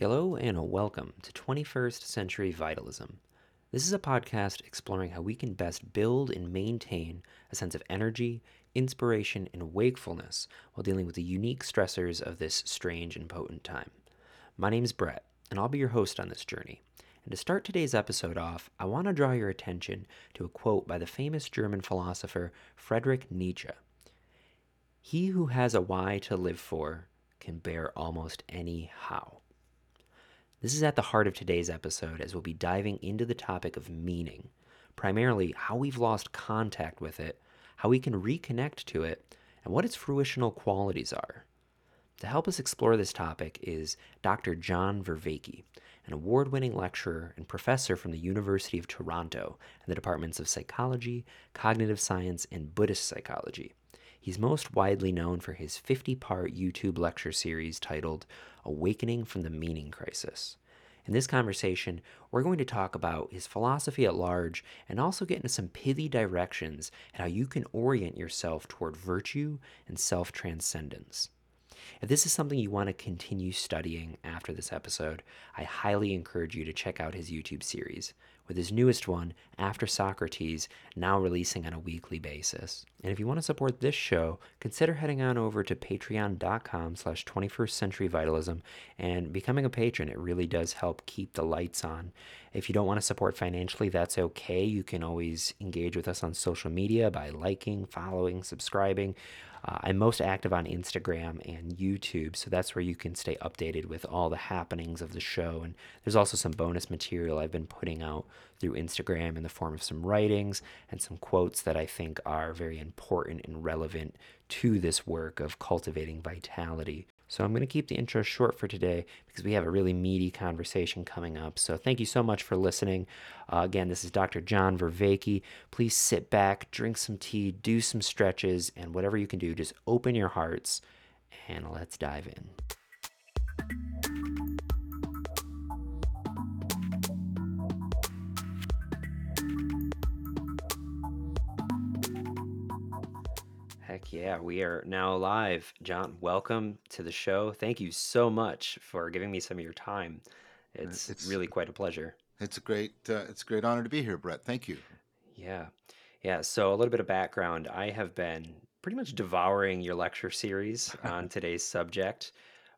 Hello and welcome to 21st Century Vitalism. This is a podcast exploring how we can best build and maintain a sense of energy, inspiration, and wakefulness while dealing with the unique stressors of this strange and potent time. My name is Brett, and I'll be your host on this journey. And to start today's episode off, I want to draw your attention to a quote by the famous German philosopher Friedrich Nietzsche. He who has a why to live for can bear almost any how. This is at the heart of today's episode as we'll be diving into the topic of meaning, primarily how we've lost contact with it, how we can reconnect to it, and what its fruitional qualities are. To help us explore this topic is Dr. John Vervaeke, an award winning lecturer and professor from the University of Toronto in the departments of psychology, cognitive science, and Buddhist psychology. He's most widely known for his 50 part YouTube lecture series titled Awakening from the Meaning Crisis. In this conversation, we're going to talk about his philosophy at large and also get into some pithy directions and how you can orient yourself toward virtue and self transcendence. If this is something you want to continue studying after this episode, I highly encourage you to check out his YouTube series, with his newest one, After Socrates, now releasing on a weekly basis. And if you want to support this show, consider heading on over to patreon.com slash 21st century vitalism and becoming a patron. It really does help keep the lights on. If you don't want to support financially, that's okay. You can always engage with us on social media by liking, following, subscribing. Uh, I'm most active on Instagram and YouTube, so that's where you can stay updated with all the happenings of the show. And there's also some bonus material I've been putting out through Instagram in the form of some writings and some quotes that I think are very important and relevant to this work of cultivating vitality. So I'm going to keep the intro short for today because we have a really meaty conversation coming up. So thank you so much for listening. Uh, again, this is Dr. John Vervaeke. Please sit back, drink some tea, do some stretches, and whatever you can do, just open your hearts and let's dive in. Heck yeah, we are now live. John, welcome to the show. Thank you so much for giving me some of your time. It's, it's really quite a pleasure. It's a great uh, it's a great honor to be here, Brett. Thank you. Yeah. Yeah, so a little bit of background. I have been pretty much devouring your lecture series on today's subject.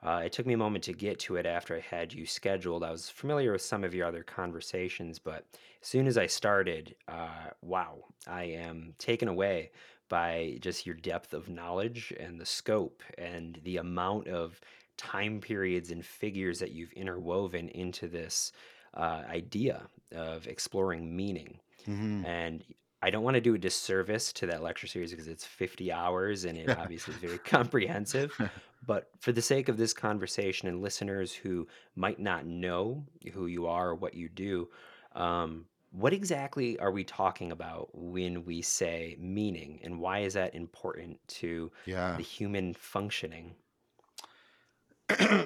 Uh, it took me a moment to get to it after I had you scheduled. I was familiar with some of your other conversations, but as soon as I started, uh, wow, I am taken away by just your depth of knowledge and the scope and the amount of time periods and figures that you've interwoven into this uh, idea of exploring meaning. hmm And I don't want to do a disservice to that lecture series because it's 50 hours and it obviously is very comprehensive. But for the sake of this conversation and listeners who might not know who you are or what you do, um, what exactly are we talking about when we say meaning, and why is that important to Yeah. the human functioning?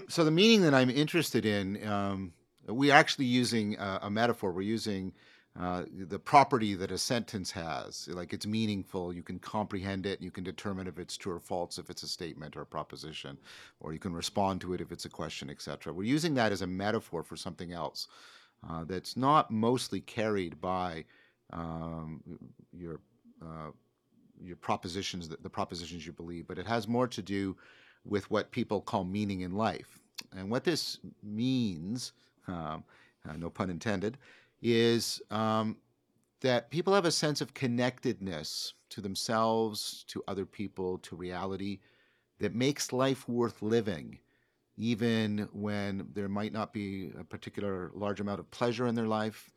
so the meaning that I'm interested in, um, we're actually using a, a metaphor. We're using uh, the property that a sentence has, like it's meaningful. You can comprehend it. You can determine if it's true or false, if it's a statement or a proposition, or you can respond to it if it's a question, etc. We're using that as a metaphor for something else uh, that's not mostly carried by um, your uh, your propositions, the, propositions you believe, but it has more to do with what people call meaning in life. And what this means, um, uh, no pun intended, is um, that people have a sense of connectedness to themselves, to other people, to reality that makes life worth living, even when there might not be a particular large amount of pleasure in their life,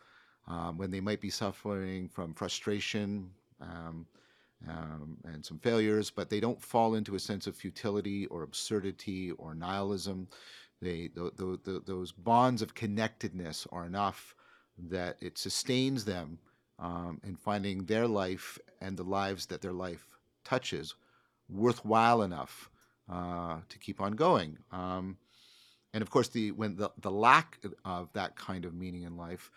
um, when they might be suffering from frustration. Um, um, and some failures, but they don't fall into a sense of futility or absurdity or nihilism. They, th- th- th- those bonds of connectedness are enough that it sustains them um, in finding their life and the lives that their life touches worthwhile enough uh, to keep on going. Um, and of course, the when the, the lack of that kind of meaning in life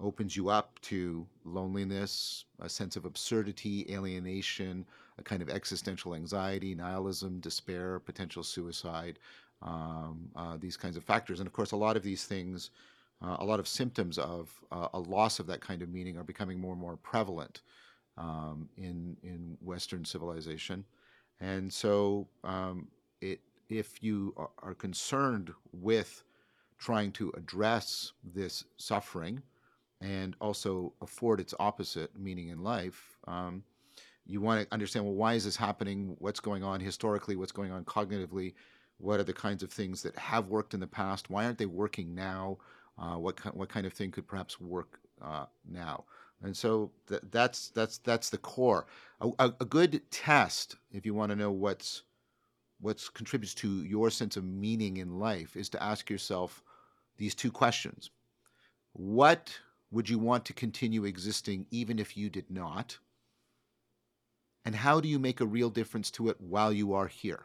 opens you up to loneliness, a sense of absurdity, alienation, a kind of existential anxiety, nihilism, despair, potential suicide, um, uh, these kinds of factors. And of course, a lot of these things, uh, a lot of symptoms of uh, a loss of that kind of meaning are becoming more and more prevalent um, in in Western civilization. And so, um, if you are concerned with trying to address this suffering and also afford its opposite meaning in life, um, you want to understand well, why is this happening? What's going on historically? What's going on cognitively? What are the kinds of things that have worked in the past? Why aren't they working now? Uh, what what kind of thing could perhaps work uh, now? And so th- that's that's that's the core. A, a, a good test, if you want to know what's what contributes to your sense of meaning in life, is to ask yourself these two questions: What would you want to continue existing even if you did not? And how do you make a real difference to it while you are here?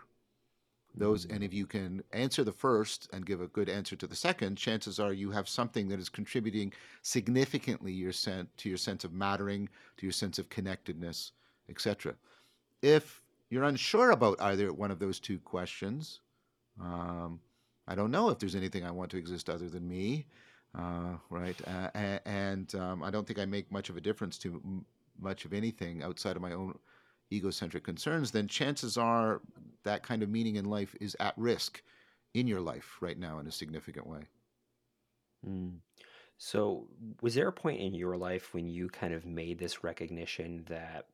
Those, and mm. if you can answer the first and give a good answer to the second, chances are you have something that is contributing significantly your sen- to your sense of mattering, to your sense of connectedness, etc. If you're unsure about either one of those two questions, um, I don't know if there's anything I want to exist other than me, uh, right? Uh, and um, I don't think I make much of a difference to m- much of anything outside of my own egocentric concerns, then chances are that kind of meaning in life is at risk in your life right now in a significant way. Mm. So, was there a point in your life when you kind of made this recognition that,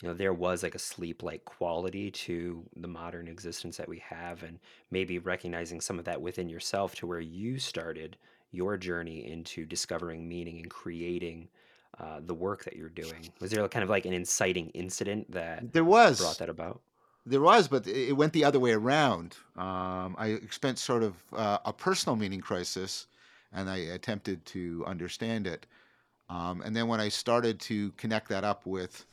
you know, there was like a sleep-like quality to the modern existence that we have, and maybe recognizing some of that within yourself to where you started your journey into discovering meaning and creating uh, the work that you're doing? Was there kind of like an inciting incident that There was brought that about? there was, but it went the other way around. Um, I experienced sort of uh, a personal meaning crisis, and I attempted to understand it. Um, and then when I started to connect that up with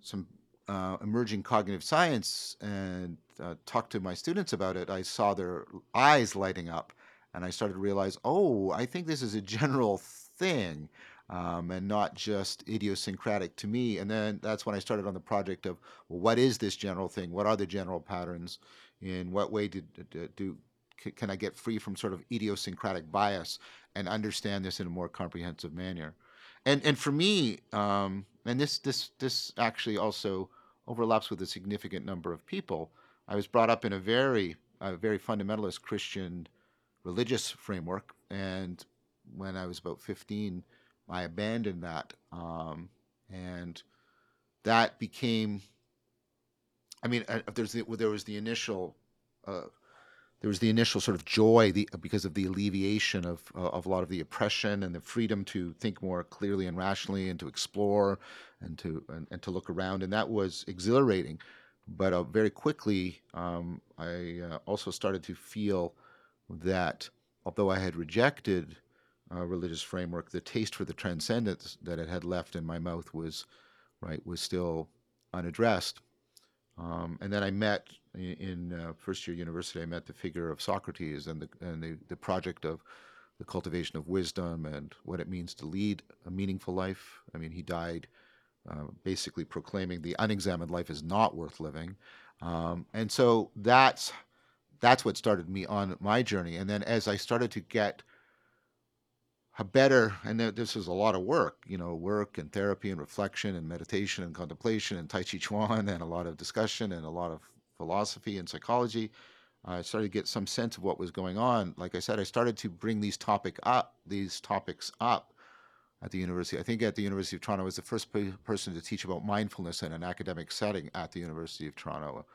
some uh, emerging cognitive science and uh, talk to my students about it, I saw their eyes lighting up, and I started to realize, oh, I think this is a general thing. Um, and not just idiosyncratic to me. And then that's when I started on the project of well, what is this general thing? What are the general patterns? In what way did, do, do can I get free from sort of idiosyncratic bias and understand this in a more comprehensive manner? And and for me, um, and this this this actually also overlaps with a significant number of people. I was brought up in a very a very fundamentalist Christian religious framework, and when I was about 15, I abandoned that, um, and that became. I mean, uh, there's the, there was the initial uh, there was the initial sort of joy the, because of the alleviation of, uh, of a lot of the oppression and the freedom to think more clearly and rationally and to explore and to and, and to look around. And that was exhilarating. But uh, very quickly um, i uh, also started to feel that although i had rejected uh, religious framework the taste for the transcendence that it had left in my mouth was right was still unaddressed. Um, and then I met in uh, first year university. I met the figure of Socrates and the and the, the project of the cultivation of wisdom and what it means to lead a meaningful life. I mean, he died uh, basically proclaiming the unexamined life is not worth living, um, and so that's that's what started me on my journey. And then as I started to get a better and this is a lot of work you know work and therapy and reflection and meditation and contemplation and tai chi chuan and a lot of discussion and a lot of philosophy and psychology i started to get some sense of what was going on like i said i started to bring these topic up these topics up at the university i think at the university of toronto I was the first person to teach about mindfulness in an academic setting at the university of toronto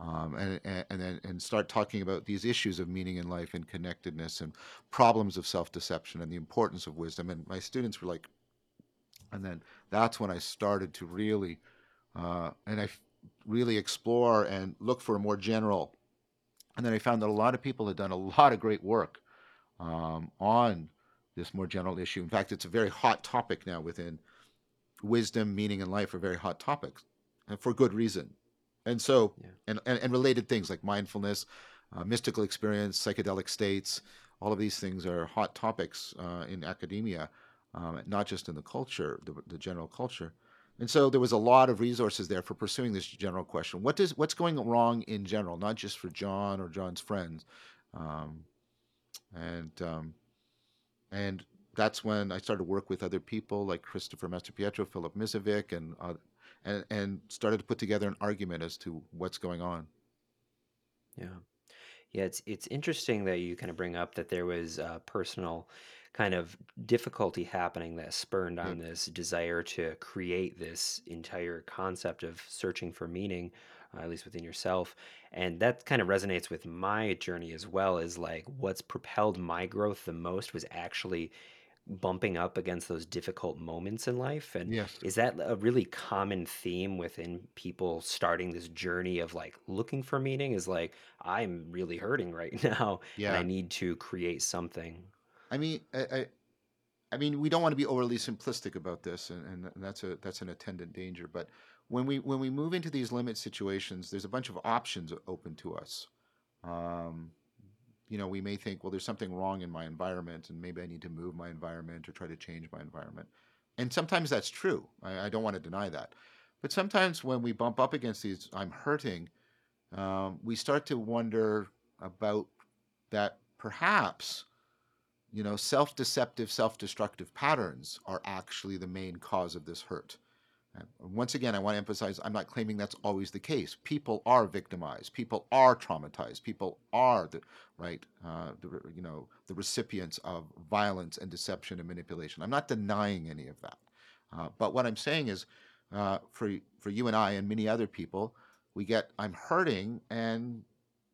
um, and, and, and then and start talking about these issues of meaning in life and connectedness and problems of self-deception and the importance of wisdom. And my students were like, and then that's when I started to really, uh, and I really explore and look for a more general. And then I found that a lot of people had done a lot of great work um, on this more general issue. In fact, it's a very hot topic now within wisdom, meaning, and life are very hot topics, and for good reason. And so, yeah. and, and, and related things like mindfulness, uh, mystical experience, psychedelic states, all of these things are hot topics uh, in academia, um, not just in the culture, the, the, general culture. And so there was a lot of resources there for pursuing this general question: what does what's going wrong in general, not just for John or John's friends, Um, and um, and that's when I started to work with other people like Christopher Mastropietro, Filip Miscevic, and uh, and and started to put together an argument as to what's going on. Yeah. Yeah, it's it's interesting that you kind of bring up that there was a personal kind of difficulty happening that spurned on this desire to create this entire concept of searching for meaning, uh, at least within yourself. And that kind of resonates with my journey as well, is like what's propelled my growth the most was actually bumping up against those difficult moments in life? And Yes. is that a really common theme within people starting this journey of like looking for meaning? Is like, I'm really hurting right now and I Yeah. need to create something. I mean, I, I I mean, we don't want to be overly simplistic about this, and, and that's a that's an attendant danger. But when we when we move into these limit situations, there's a bunch of options open to us. Um, you know, we may think, well, there's something wrong in my environment, and maybe I need to move my environment or try to change my environment. And sometimes that's true. I, I don't want to deny that. But sometimes when we bump up against these, I'm hurting, um, we start to wonder about that perhaps you know, self deceptive, self destructive patterns are actually the main cause of this hurt. And once again, I want to emphasize I'm not claiming that's always the case. People are victimized. People are traumatized. People are the right, uh, the, you know, the recipients of violence and deception and manipulation. I'm not denying any of that. Uh, but what I'm saying is, uh, for for you and I and many other people, we get I'm hurting and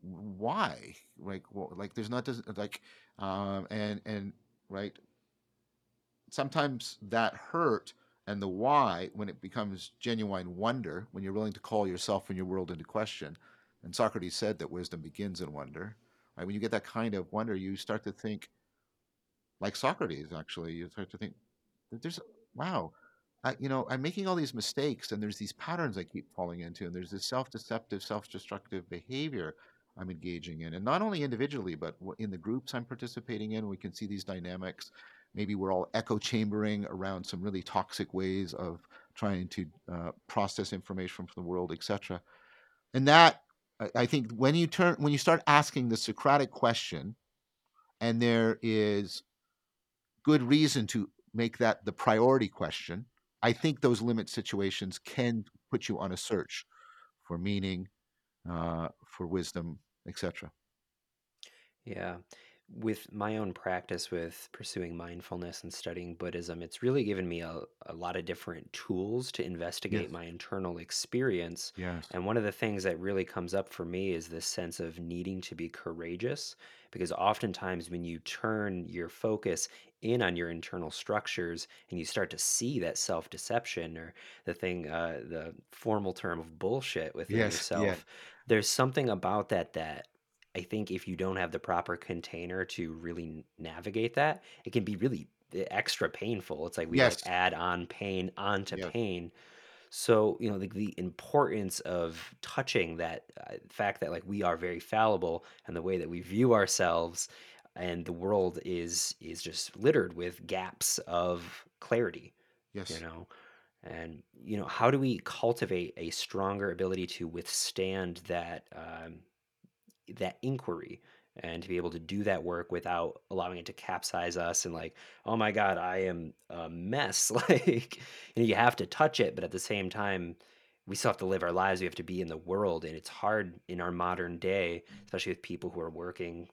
why? Like, well, like there's not like, um, and and right. Sometimes that hurt and the why, when it becomes genuine wonder, when you're willing to call yourself and your world into question, and Socrates said that wisdom begins in wonder. Right? When you get that kind of wonder, you start to think, like Socrates, actually, you start to think, there's wow, I, you know, I'm making all these mistakes, and there's these patterns I keep falling into, and there's this self-deceptive, self-destructive behavior I'm engaging in, and not only individually, but in the groups I'm participating in, we can see these dynamics. Maybe we're all echo chambering around some really toxic ways of trying to uh, process information from the world, etc. And that, I think, when you turn, when you start asking the Socratic question, and there is good reason to make that the priority question, I think those limit situations can put you on a search for meaning, uh, for wisdom, etc. Yeah. With my own practice with pursuing mindfulness and studying Buddhism, it's really given me a, a lot of different tools to investigate Yes. my internal experience. Yes. And one of the things that really comes up for me is this sense of needing to be courageous. Because oftentimes, when you turn your focus in on your internal structures and you start to see that self deception or the thing, uh, the formal term of bullshit within Yes. Yeah. yourself, there's something about that that I think if you don't have the proper container to really navigate that, it can be really eh, extra painful. It's like we like add on pain onto Yes. pain. So, you know, the, the importance of touching that uh, fact that like we are very fallible and the way that we view ourselves and the world is is just littered with gaps of clarity, Yes. you Yes. know. And you know, how do we cultivate a stronger ability to withstand that um, that inquiry and to be able to do that work without allowing it to capsize us and like oh my god i am a mess like you, know, you have to touch it but at the same time we still have to live our lives we have to be in the world and it's hard in our modern day especially with people who are working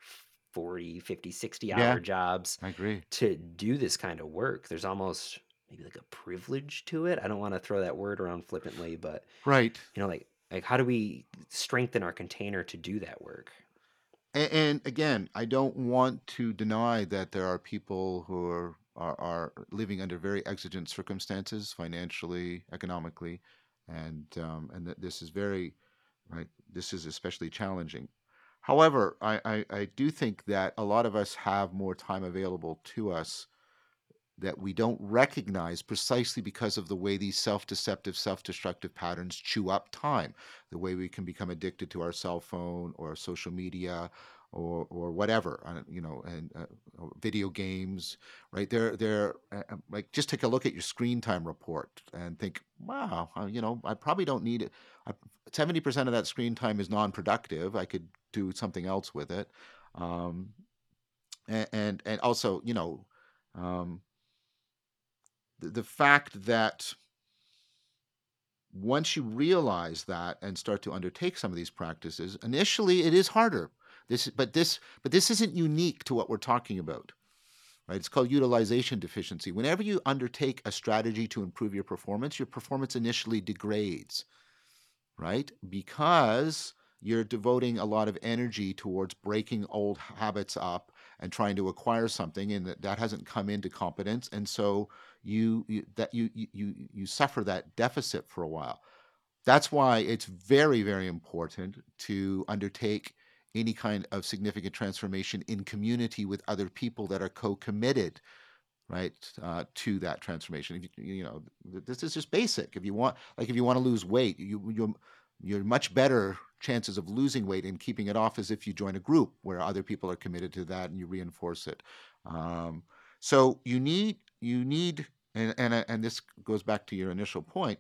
40 50 60 Yeah. hour jobs I agree. to do this kind of work there's almost maybe like a privilege to it i don't want to throw that word around flippantly but Right. you know like like how do we strengthen our container to do that work And, and again, I don't want to deny that there are people who are, are are living under very exigent circumstances, financially, economically, and um, and that this is very right. This is especially challenging. However, I, I, I do think that a lot of us have more time available to us that we don't recognize precisely because of the way these self-deceptive, self-destructive patterns chew up time, the way we can become addicted to our cell phone or social media or or whatever, uh, you know, and uh, video games, right? They're they're uh, uh, like just take a look at your screen time report and think, wow, you know, I probably don't need it. Seventy percent of that screen time is non-productive. I could do something else with it. Um, and, and, and also, you know, um, the, fact that once you realize that and start to undertake some of these practices, initially it is harder. This, but this, but this isn't unique to what we're talking about. Right? It's called utilization deficiency. Whenever you undertake a strategy to improve your performance, your performance initially degrades, right? Because you're devoting a lot of energy towards breaking old habits up and trying to acquire something and that, that hasn't come into competence and so you, you that you you you suffer that deficit for a while. That's why it's very very important to undertake any kind of significant transformation in community with other people that are co-committed right uh, to that transformation. You, you, know this is just basic. If you want like if you want to lose weight you you you're much better chances of losing weight and keeping it off as if you join a group where other people are committed to that and you reinforce it. Um, so you need you need and and and this goes back to your initial point.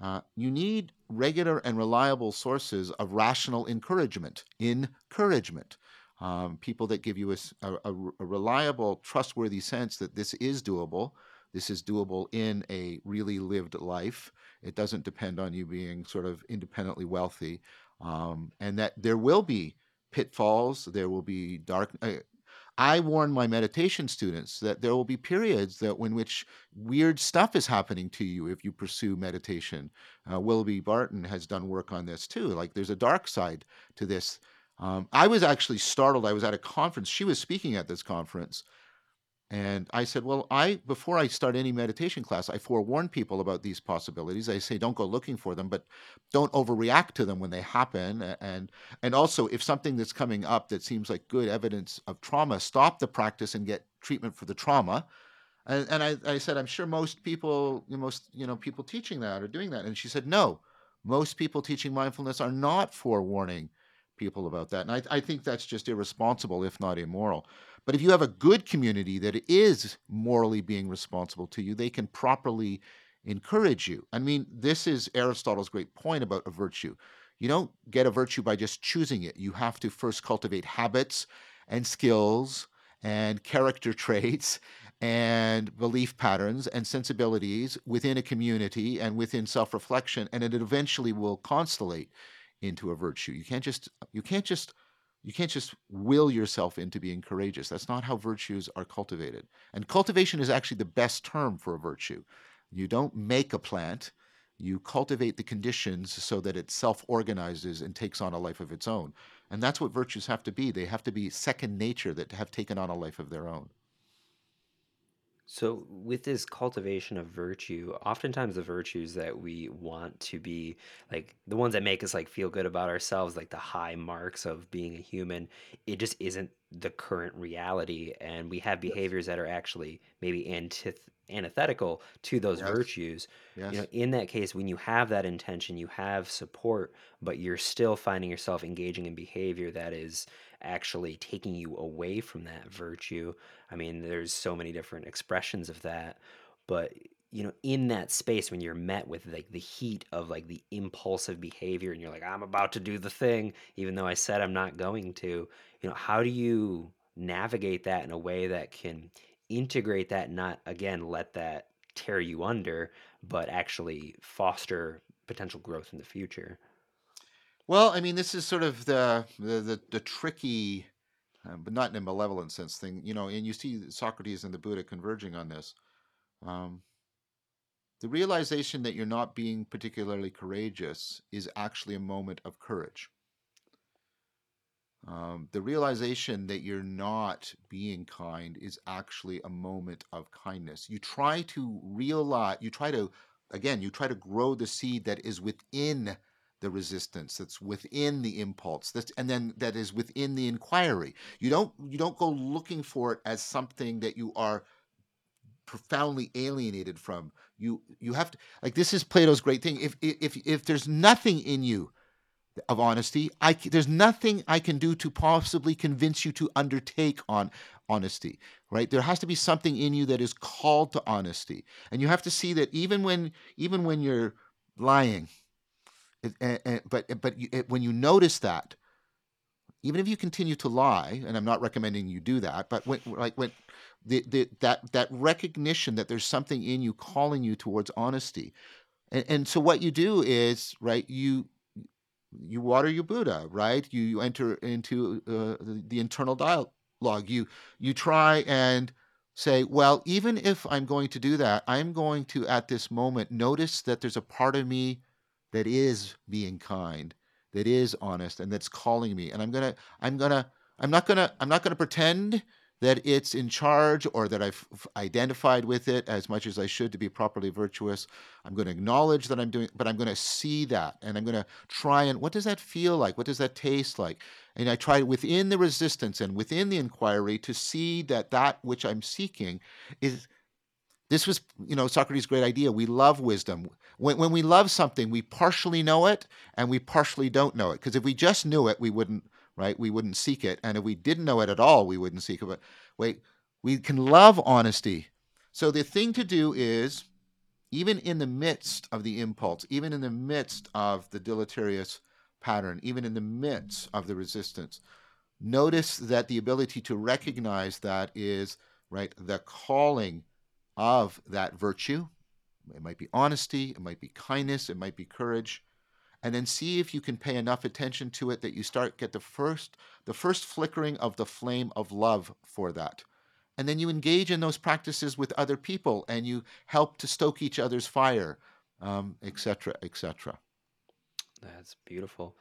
Uh, you need regular and reliable sources of rational encouragement. Encouragement. Um, people that give you a, a, a reliable, trustworthy sense that this is doable, this is doable in a really lived life. It doesn't depend on you being sort of independently wealthy, um, and that there will be pitfalls. There will be dark. Uh, I warn my meditation students that there will be periods that in which weird stuff is happening to you if you pursue meditation. Uh, Willoughby Britton has done work on this too. Like there's a dark side to this. Um, I was actually startled. I was at a conference. She was speaking at this conference, and I said, well, I before I start any meditation class, I forewarn people about these possibilities. I say, don't go looking for them, but don't overreact to them when they happen. And and also, if something that's coming up that seems like good evidence of trauma, stop the practice and get treatment for the trauma. And, and I, I said, I'm sure most people, most you know, people teaching that are doing that. And she said, no, most people teaching mindfulness are not forewarning people about that. And I, I think that's just irresponsible, if not immoral. But if you have a good community that is morally being responsible to you, they can properly encourage you. I mean, this is Aristotle's great point about a virtue. You don't get a virtue by just choosing it. You have to first cultivate habits and skills and character traits and belief patterns and sensibilities within a community and within self-reflection and it eventually will constellate into a virtue. You can't just you can't just you can't just will yourself into being courageous. That's not how virtues are cultivated. And cultivation is actually the best term for a virtue. You don't make a plant, you cultivate the conditions so that it self organizes and takes on a life of its own. And that's what virtues have to be. They have to be second nature that have taken on a life of their own. So, with this cultivation of virtue, oftentimes the virtues that we want to be like the ones that make us like feel good about ourselves, like the high marks of being a human, it just isn't the current reality. And we have Yes. behaviors that are actually maybe antith- antithetical to those Yes. virtues. You know, Yes. in that case, when you have that intention, you have support, but you're still finding yourself engaging in behavior that is actually taking you away from that virtue. I mean, there's so many different expressions of that, but you know, in that space when you're met with like the heat of like the impulsive behavior and you're like, I'm about to do the thing, even though I said I'm not going to, you know, how do you navigate that in a way that can integrate that, not again let that tear you under, but actually foster potential growth in the future? Well, I mean, this is sort of the the the, the tricky, uh, but not in a malevolent sense thing, you know. And you see Socrates and the Buddha converging on this. Um, the realization that you're not being particularly courageous is actually a moment of courage. Um, the realization that you're not being kind is actually a moment of kindness. You try to realize, you try to, again, you try to grow the seed that is within the resistance, that's within the impulse, that's, and then that is within the inquiry. You don't, you don't go looking for it as something that you are profoundly alienated from. You, you have to, like, this is Plato's great thing. If, if, if there's nothing in you of honesty. I there's nothing I can do to possibly convince you to undertake on honesty, right? There has to be something in you that is called to honesty, and you have to see that even when even when you're lying, it, and, and, but but you, it, when you notice that, even if you continue to lie, and I'm not recommending you do that, but when like when the, the that that recognition that there's something in you calling you towards honesty, and, and so what you do is right you you water your Buddha, right? You, you enter into uh, the, the internal dialogue. You you try and say, well, even if I'm going to do that, I'm going to at this moment notice that there's a part of me that is being kind, that is honest, and that's calling me. And I'm gonna, I'm gonna, I'm not gonna, I'm not gonna pretend that it's in charge or that I've identified with it as much as I should to be properly virtuous. I'm going to acknowledge that I'm doing, but I'm going to see that and I'm going to try and what does that feel like? What does that taste like? And I try within the resistance and within the inquiry to see that that which I'm seeking is. This was, you know, Socrates' great idea. We love wisdom. When, when we love something, we partially know it and we partially don't know it. Because if we just knew it, we wouldn't right? We wouldn't seek it. And if we didn't know it at all, we wouldn't seek it. But wait, we can love honesty. So the thing to do is, even in the midst of the impulse, even in the midst of the deleterious pattern, even in the midst of the resistance, notice that the ability to recognize that is, right, the calling of that virtue. It might be honesty, it might be kindness, it might be courage. And then see if you can pay enough attention to it that you start get the first the first flickering of the flame of love for that. And then you engage in those practices with other people and you help to stoke each other's fire etc um, etc et that's beautiful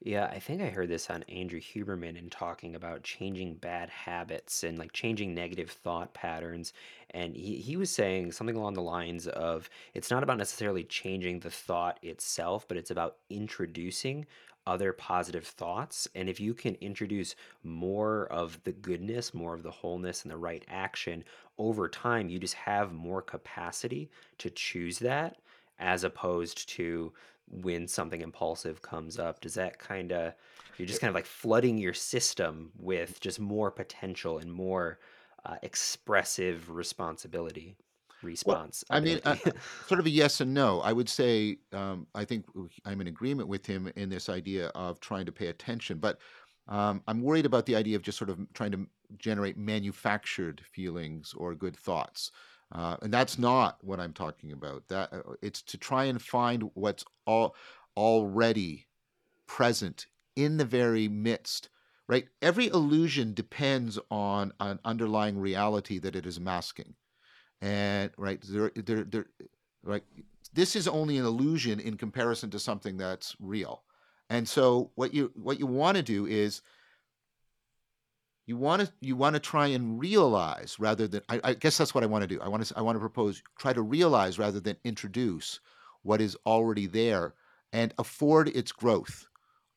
yeah, I think I heard this on Andrew Huberman in talking about changing bad habits and like changing negative thought patterns. And he, he was saying something along the lines of it's not about necessarily changing the thought itself, but it's about introducing other positive thoughts. And if you can introduce more of the goodness, more of the wholeness, and the right action over time, you just have more capacity to choose that as opposed to when something impulsive comes up does that kind of you're just kind of like flooding your system with just more potential and more uh, expressive responsibility response well, i mean uh, sort of a yes and no. I would say um, i think i'm in agreement with him in this idea of trying to pay attention but um, i'm worried about the idea of just sort of trying to generate manufactured feelings or good thoughts uh, and that's not what I'm talking about. That uh, it's to try and find what's all already present in the very midst. Right. Every illusion depends on an underlying reality that it is masking, and right there, there, there, right. This is only an illusion in comparison to something that's real. And so what you what you want to do is you want to you want to try and realize rather than I, I guess that's what I want to do. I want to I want to propose try to realize rather than introduce what is already there and afford its growth.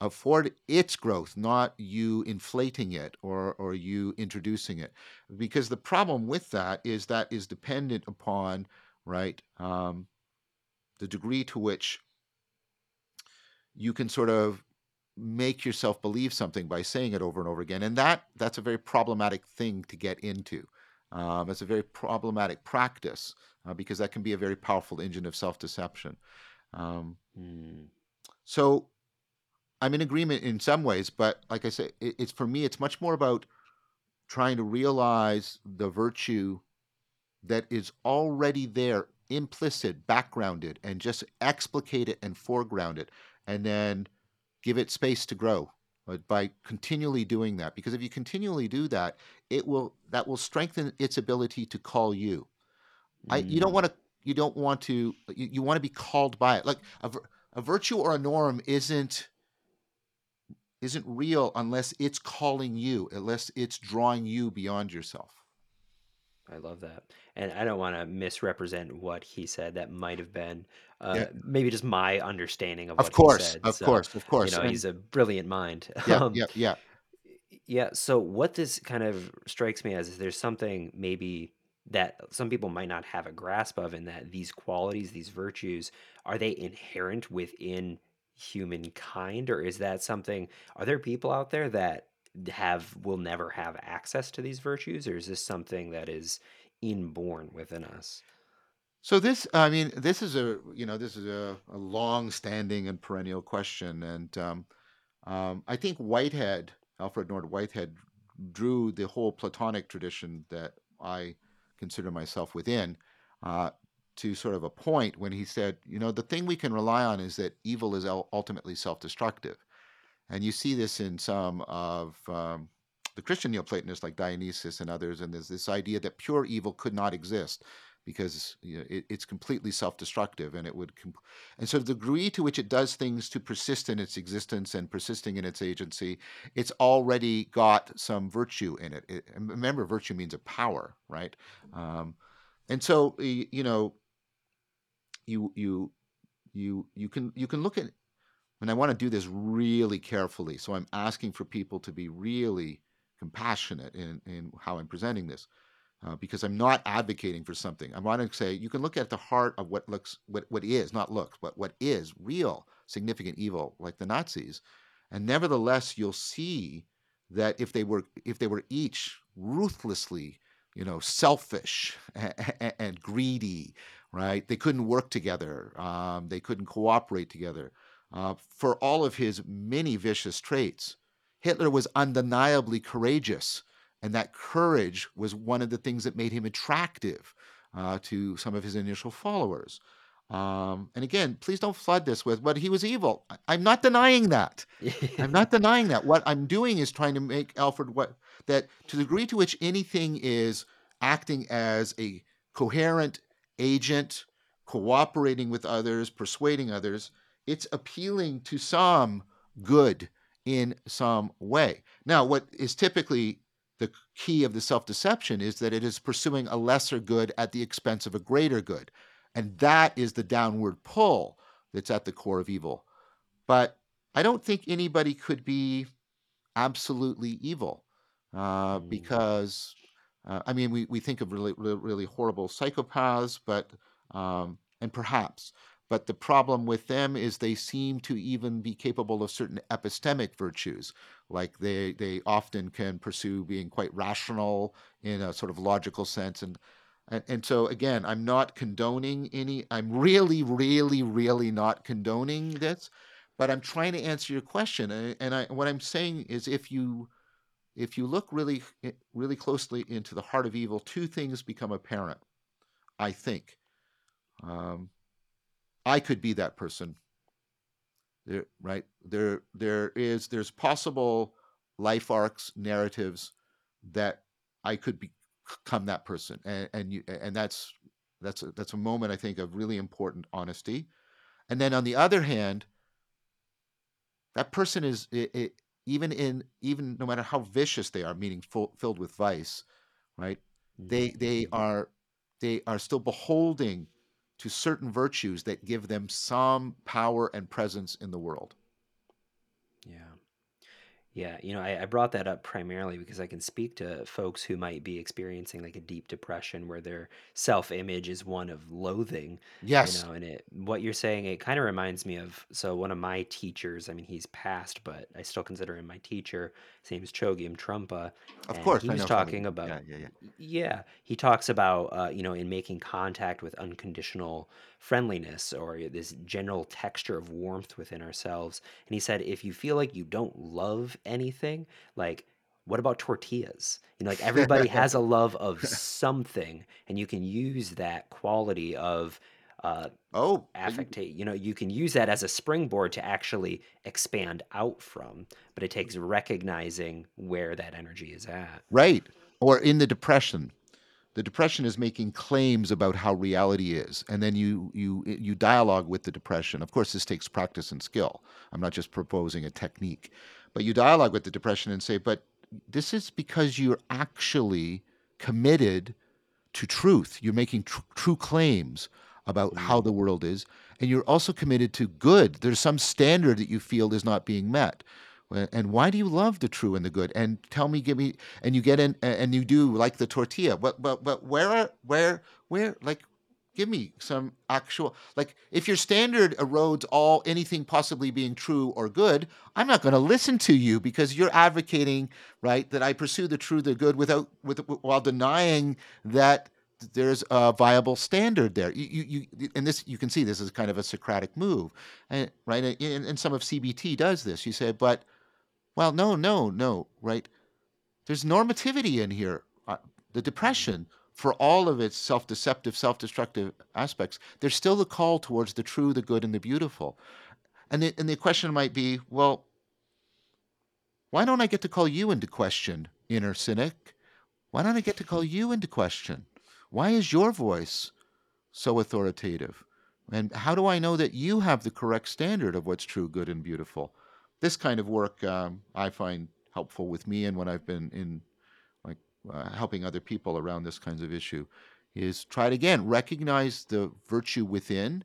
Afford its growth, not you inflating it or or you introducing it. Because the problem with that is that is dependent upon right um, the degree to which you can sort of make yourself believe something by saying it over and over again and that that's a very problematic thing to get into um, it's a very problematic practice uh, because that can be a very powerful engine of self-deception um, mm. so i'm in agreement in some ways but like i say it, it's for me it's much more about trying to realize the virtue that is already there implicit backgrounded and just explicate it and foreground it and then give it space to grow uh, by continually doing that because if you continually do that it will that will strengthen its ability to call you mm. I, you don't want to you don't want to you, you want to be called by it like a, a virtue or a norm isn't isn't real unless it's calling you unless it's drawing you beyond yourself I love that. And I don't want to misrepresent what he said. That might have been uh, yeah. maybe just my understanding of, of course, said. Of so, course, of course. You know, and, he's a brilliant mind. Yeah, um, yeah, yeah. Yeah. So what this kind of strikes me as is there's something maybe that some people might not have a grasp of in that these qualities, these virtues, are they inherent within humankind or is that something are there people out there that have will never have access to these virtues or is this something that is inborn within us so this i mean this is a you know this is a, a long standing and perennial question and um, um, i think whitehead Alfred North Whitehead drew the whole Platonic tradition that I consider myself within uh, to sort of a point when he said, you know, the thing we can rely on is that evil is ultimately self destructive. And you see this in some of um, the Christian Neoplatonists like Dionysius and others, and there's this idea that pure evil could not exist because you know, it, it's completely self-destructive and it would comp- and so the degree to which it does things to persist in its existence and persisting in its agency it's already got some virtue in it, it remember virtue means a power right? Um, and so you know you you you you can you can look at and I want to do this really carefully so I'm asking for people to be really compassionate in in how I'm presenting this uh, because I'm not advocating for something. I want to say you can look at the heart of what looks, what, what is, not looks, but what is real significant evil, like the Nazis, and nevertheless you'll see that if they were if they were each ruthlessly, you know, selfish and, and greedy, right? They couldn't work together. Um, they couldn't cooperate together. Uh, for all of his many vicious traits, Hitler was undeniably courageous and that courage was one of the things that made him attractive uh, to some of his initial followers. Um, and again, please don't flood this with, but he was evil. I, am not denying that. I'm not denying that. What I'm doing is trying to make Alfred what that to the degree to which anything is acting as a coherent agent, cooperating with others, persuading others, it's appealing to some good in some way. Now, what is typically the key of the self deception is that it is pursuing a lesser good at the expense of a greater good. And that is the downward pull that's at the core of evil. But I don't think anybody could be absolutely evil uh, mm. because, uh, I mean, we, we think of really, really, really horrible psychopaths, but, um, and perhaps, but the problem with them is they seem to even be capable of certain epistemic virtues. Like they, they often can pursue being quite rational in a sort of logical sense. And, and, and so, again, I'm not condoning any, I'm really, really, really not condoning this, but I'm trying to answer your question. And, I, what I'm saying is if you, if you look really, really closely into the heart of evil, two things become apparent, I think. Um, I could be that person. There, right? There, there is, there's possible life arcs, narratives that I could become that person, and and you, and that's that's a, that's a moment I think of really important honesty. And then on the other hand, that person is it, it, even in even no matter how vicious they are, meaning full, filled with vice, right? They they mm-hmm. are they are still beholding to certain virtues that give them some power and presence in the world. Yeah. Yeah, you know, I, I brought that up primarily because I can speak to folks who might be experiencing like a deep depression where their self-image is one of loathing, you Yes. know, and it what you're saying, it kind of reminds me of so one of my teachers, I mean, he's passed, but I still consider him my teacher. His name is Chogyam Trungpa, Of and course, he I was know talking about Yeah, yeah, yeah. yeah, he talks about uh, you know, in making contact with unconditional friendliness or this general texture of warmth within ourselves. And he said, if you feel like you don't love anything, like what about tortillas? You know, like everybody has a love of something, and you can use that quality of uh, Oh, affectate. You know, you can use that as a springboard to actually expand out from, but it takes recognizing where that energy is at. right. Or in the depression, the depression is making claims about how reality is and then you you you dialogue with the depression of course this takes practice and skill i'm not just proposing a technique but you dialogue with the depression and say but this is because you're actually committed to truth. You're making tr- true claims about how mm. the world is and you're also committed to good. There's some standard that you feel is not being met. And why do you love the true and the good? And tell me give me and you get in and you do like the tortilla. But but but where are where where like give me some actual like if your standard erodes all anything possibly being true or good i'm not going to listen to you because you're advocating right that i pursue the true the good without with while denying that there's a viable standard there. You, you, you, and this you can see this is kind of a Socratic move, and, right? And, and some of CBT does this. You say, but well, no, no, no, right? There's normativity in here. The depression, for all of its self deceptive, self destructive aspects, there's still the call towards the true, the good, and the beautiful. And the, and the question might be well, why don't I get to call you into question, inner cynic? Why don't I get to call you into question? Why is your voice so authoritative? And how do I know that you have the correct standard of what's true, good, and beautiful? This kind of work um, I find helpful with me and when I've been in uh, helping other people around this kinds of issue is try it again recognize the virtue within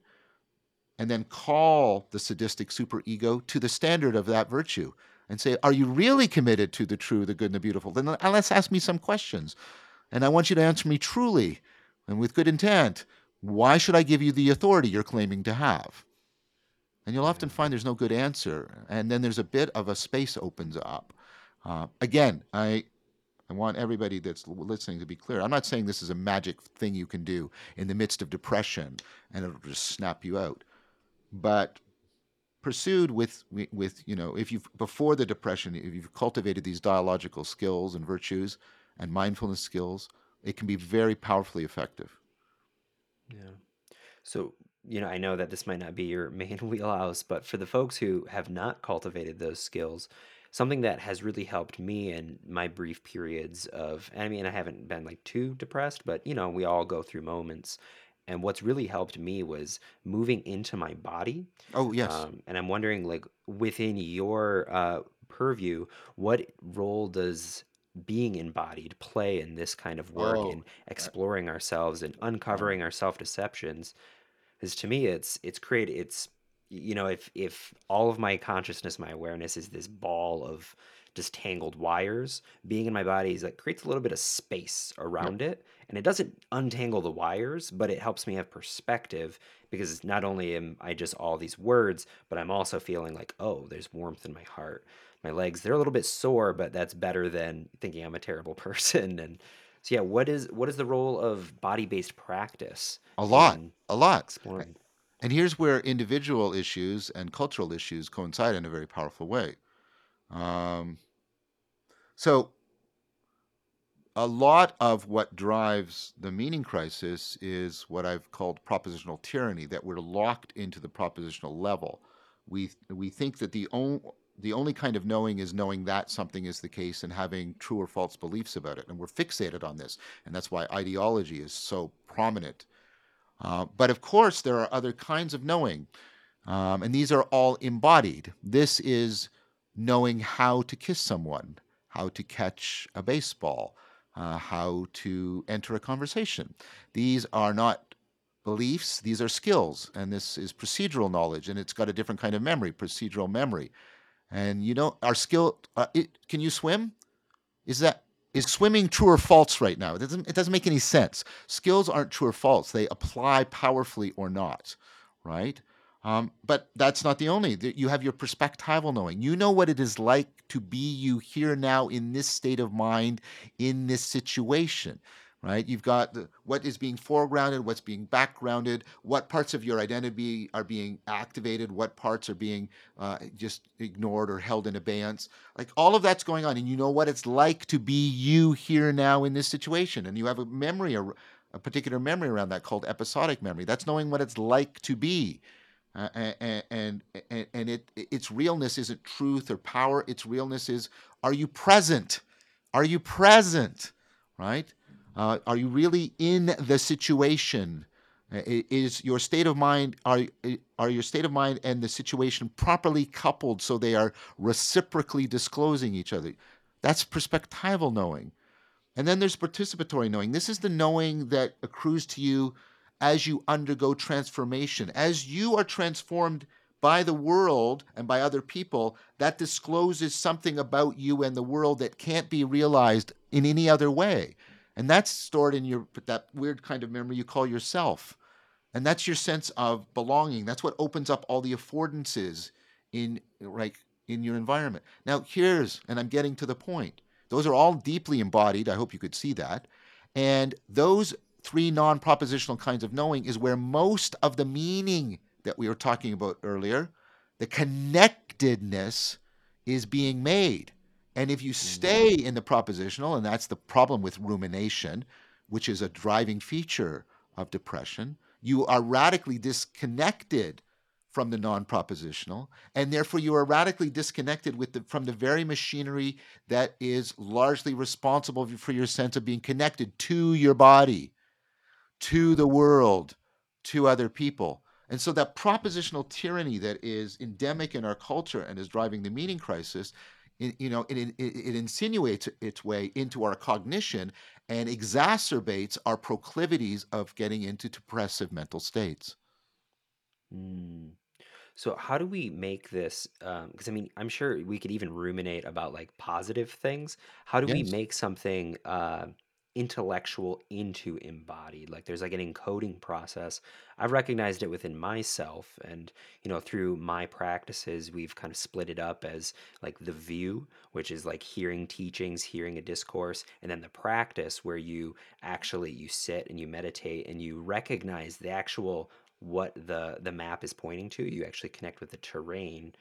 and then call the sadistic superego to the standard of that virtue and say are you really committed to the true the good and the beautiful? Then let's ask me some questions. And i want you to answer me truly and with good intent. Why should i give you the authority you're claiming to have? And you'll often find there's no good answer. And then there's a bit of a space opens up. Uh, again i I want everybody that's listening to be clear. I'm not saying this is a magic thing you can do in the midst of depression and it'll just snap you out. But pursued with with you know if you've before the depression if you've cultivated these dialogical skills and virtues and mindfulness skills it can be very powerfully effective yeah so you know i know that this might not be your main wheelhouse but for the folks who have not cultivated those skills something that has really helped me in my brief periods of I mean I haven't been like too depressed, but you know, we all go through moments. And what's really helped me was moving into my body. oh yes Um, and I'm wondering, like, within your uh, purview, what role does being embodied play in this kind of work oh in uh, exploring ourselves and uh, uncovering our self deceptions? Because to me, it's it's create it's you know if if all of my consciousness my awareness is this ball of just tangled wires being in my body is like creates a little bit of space yep around it. And it doesn't untangle the wires but it helps me have perspective because not only am i just all these words but i'm also feeling like oh there's warmth in my heart. My legs they're a little bit sore but that's better than thinking i'm a terrible person. And so yeah what is what is the role of body-based practice a lot. a lot. exploring and here's where individual issues and cultural issues coincide in a very powerful way um, so a lot of what drives the meaning crisis is what I've called propositional tyranny, that we're locked into the propositional level. We we think that the only the only kind of knowing is knowing that something is the case and having true or false beliefs about it. And we're fixated on this. And that's why ideology is so prominent. Uh, but of course, there are other kinds of knowing. Um, and these are all embodied. This is knowing how to kiss someone, how to catch a baseball, uh, how to enter a conversation. These are not beliefs, these are skills. And this is procedural knowledge, and it's got a different kind of memory, procedural memory. And you know, our skill, uh, it, can you swim? Is that is swimming true or false right now? It doesn't it doesn't make any sense. Skills aren't true or false. They apply powerfully or not, right? Um, but that's not the only. You have your perspectival knowing. You know what it is like to be you here now in this state of mind in this situation right? You've got the, what is being foregrounded, what's being backgrounded, what parts of your identity are being activated, what parts are being uh, just ignored or held in abeyance. Like all of that's going on, and you know what it's like to be you here now in this situation, and you have a memory, a, a particular memory around that called episodic memory. That's knowing what it's like to be. Uh, and, and and and it its realness isn't truth or power. Its realness is: Are you present? Are you present? Right? Uh, are you really in the situation? Uh, is your state of mind are are your state of mind and the situation properly coupled so they are reciprocally disclosing each other? That's perspectival knowing. And then there's participatory knowing. This is the knowing that accrues to you as you undergo transformation. As you are transformed by the world and by other people, that discloses something about you and the world that can't be realized in any other way and that's stored in your that weird kind of memory you call yourself. And that's your sense of belonging. That's what opens up all the affordances in like in your environment. Now here's and i'm getting to the point. Those are all deeply embodied. I hope you could see that. And those three non-propositional kinds of knowing is where most of the meaning that we were talking about earlier the connectedness is being made. And if you mm-hmm. stay in the propositional, and that's the problem with rumination, which is a driving feature of depression, you are radically disconnected from the non-propositional and therefore you are radically disconnected with the, from the very machinery that is largely responsible for your sense of being connected to your body to the world to other people. And so that propositional tyranny that is endemic in our culture and is driving the meaning crisis it, you know it, it, it insinuates its way into our cognition and exacerbates our proclivities of getting into depressive mental states Mm. So how do we make this? Because I mean, I'm sure we could even ruminate about like positive things. How do we make something uh, intellectual into embodied? Like there's like an encoding process. I've recognized it within myself, and you know, through my practices, we've kind of split it up as like the view, which is like hearing teachings, hearing a discourse, and then the practice where you actually you sit and you meditate and you recognize the actual what the the map is pointing to. You actually connect with the terrain.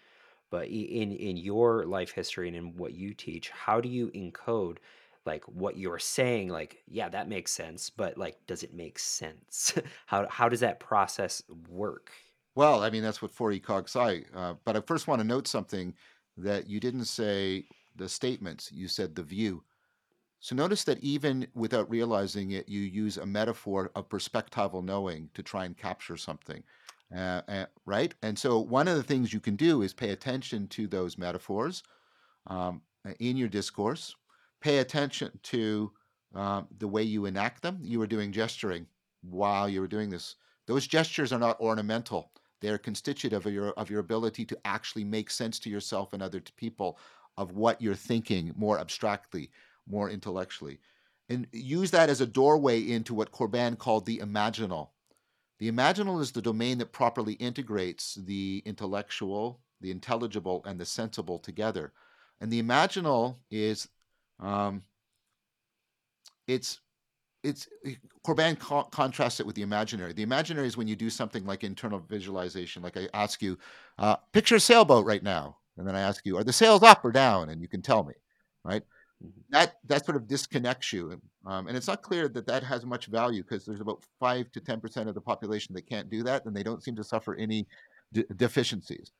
But in in your life history and in what you teach, how do you encode like what you're saying? Like, yeah, that makes sense, but like, does it make sense? how how does that process work? well i mean that's what 4e cog sci uh, but i first want to note something that you didn't say the statements you said the view So notice that even without realizing it, you use a metaphor of perspectival knowing to try and capture something, uh, uh, right? And so one of the things you can do is pay attention to those metaphors um, in your discourse. Pay attention to um, the way you enact them. You were doing gesturing while you were doing this. Those gestures are not ornamental. They are constitutive of your of your ability to actually make sense to yourself and other people of what you're thinking more abstractly, more intellectually, and use that as a doorway into what Corbin called the imaginal. The imaginal is the domain that properly integrates the intellectual, the intelligible, and the sensible together. And the imaginal is um, it's it's Corbin co- contrasts it with the imaginary. The imaginary is when you do something like internal visualization. Like I ask you, uh, picture a sailboat right now, and then I ask you, are the sails up or down? And you can tell me, right? Mhm. That that sort of disconnects you, um, and it's not clear that that has much value because there's about five to ten percent of the population that can't do that, and they don't seem to suffer any de- deficiencies.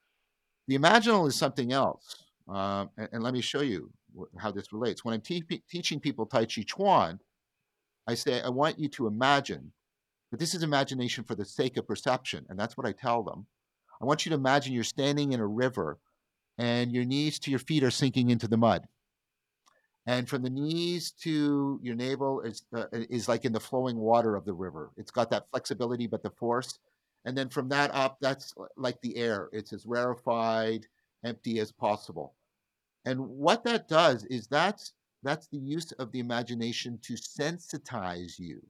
The imaginal is something else, um, and, and let me show you how this relates. When I'm te- teaching people Tai Chi Chuan, I say, I want you to imagine that this is imagination for the sake of perception. And that's what I tell them. I want you to imagine you're standing in a river and your knees to your feet are sinking into the mud. And from the knees to your navel is, uh, is like in the flowing water of the river. It's got that flexibility, but the force. And then from that up, that's like the air. It's as rarefied, empty as possible. And what that does is that's that's the use of the imagination to sensitize you,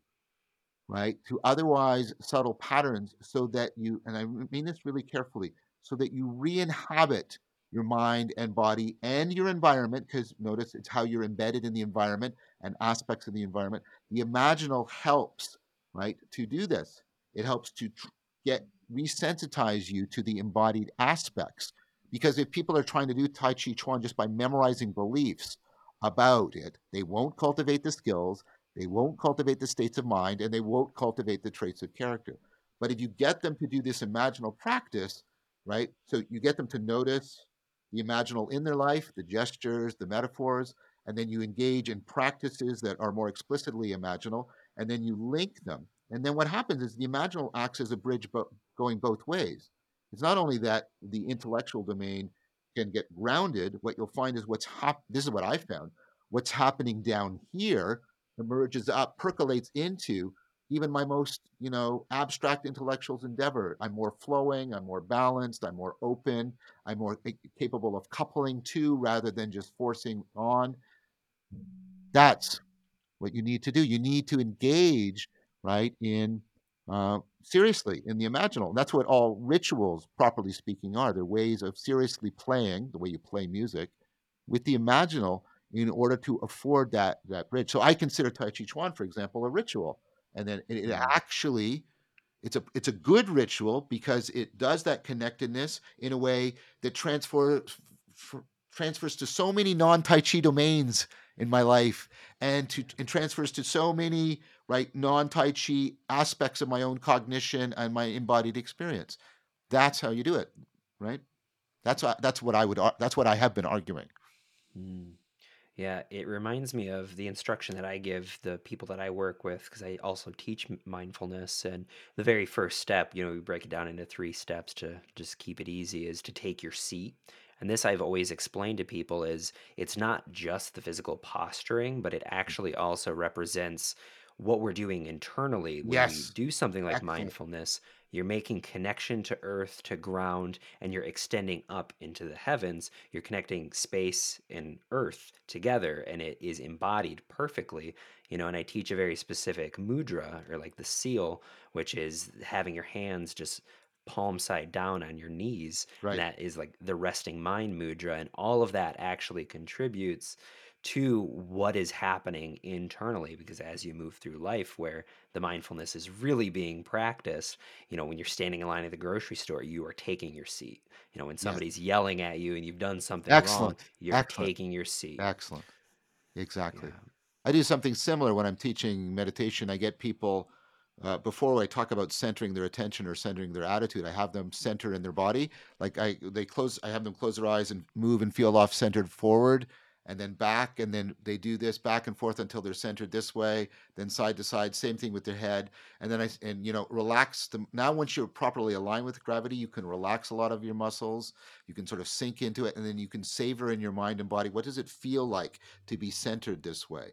right, to otherwise subtle patterns so that you, and I mean this really carefully, so that you re inhabit your mind and body and your environment, because notice it's how you're embedded in the environment and aspects of the environment. The imaginal helps, right, to do this. It helps to tr- get resensitize you to the embodied aspects. Because if people are trying to do Tai Chi Chuan just by memorizing beliefs about it, they won't cultivate the skills, they won't cultivate the states of mind, and they won't cultivate the traits of character. But if you get them to do this imaginal practice, right? So you get them to notice the imaginal in their life, the gestures, the metaphors, and then you engage in practices that are more explicitly imaginal, and then you link them. And then what happens is the imaginal acts as a bridge bo- going both ways. It's not only that the intellectual domain can get grounded, what you'll find is what's hap- this is what I found. What's happening down here emerges up, percolates into even my most, you know, abstract intellectual's endeavor. I'm more flowing, I'm more balanced, I'm more open, I'm more capable of coupling to rather than just forcing on. That's what you need to do. You need to engage, right, in uh, seriously in the imaginal. That's what all rituals, properly speaking, are. They're ways of seriously playing, the way you play music, with the imaginal in order to afford that that bridge. So I consider Tai Chi Chuan, for example, a ritual, and then it, it Mm. actually it's a it's a good ritual because it does that connectedness in a way that transfers transfers to so many non-Tai Chi domains in my life and to and transfers to so many right non-Tai Chi aspects of my own cognition and my embodied experience. That's how you do it, right? That's that's what I would that's what I have been arguing. Mm. Yeah, it reminds me of the instruction that I give the people that I work with because I also teach mindfulness. And the very first step, you know, we break it down into three steps to just keep it easy is to take your seat. And this I've always explained to people is it's not just the physical posturing, but it actually also represents what we're doing internally when Yes. do something like Excellent. mindfulness you're making connection to earth to ground and you're extending up into the heavens you're connecting space and earth together and it is embodied perfectly you know and i teach a very specific mudra or like the seal which is having your hands just palm side down on your knees and Right. that is like the resting mind mudra and all of that actually contributes to what is happening internally because as you move through life where the mindfulness is really being practiced you know when you're standing in line at the grocery store you are taking your seat you know when Yes. somebody's yelling at you and you've done something wrong Excellent. you're Excellent. taking your seat Excellent. Exactly. yeah I do something similar when I'm teaching meditation. I get people uh, before I talk about centering their attention or centering their attitude. I have them center in their body. Like I, they close. I have them close their eyes and move and feel off centered forward, and then back, and then they do this back and forth until they're centered this way, then side to side. Same thing with their head, and then I and you know relax them. Now, once you're properly aligned with gravity, you can relax a lot of your muscles. You can sort of sink into it, and then you can savor in your mind and body. What does it feel like to be centered this way?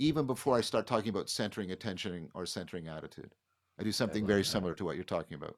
even before I start talking about centering attention or centering attitude. I do something very that similar to what you're talking about.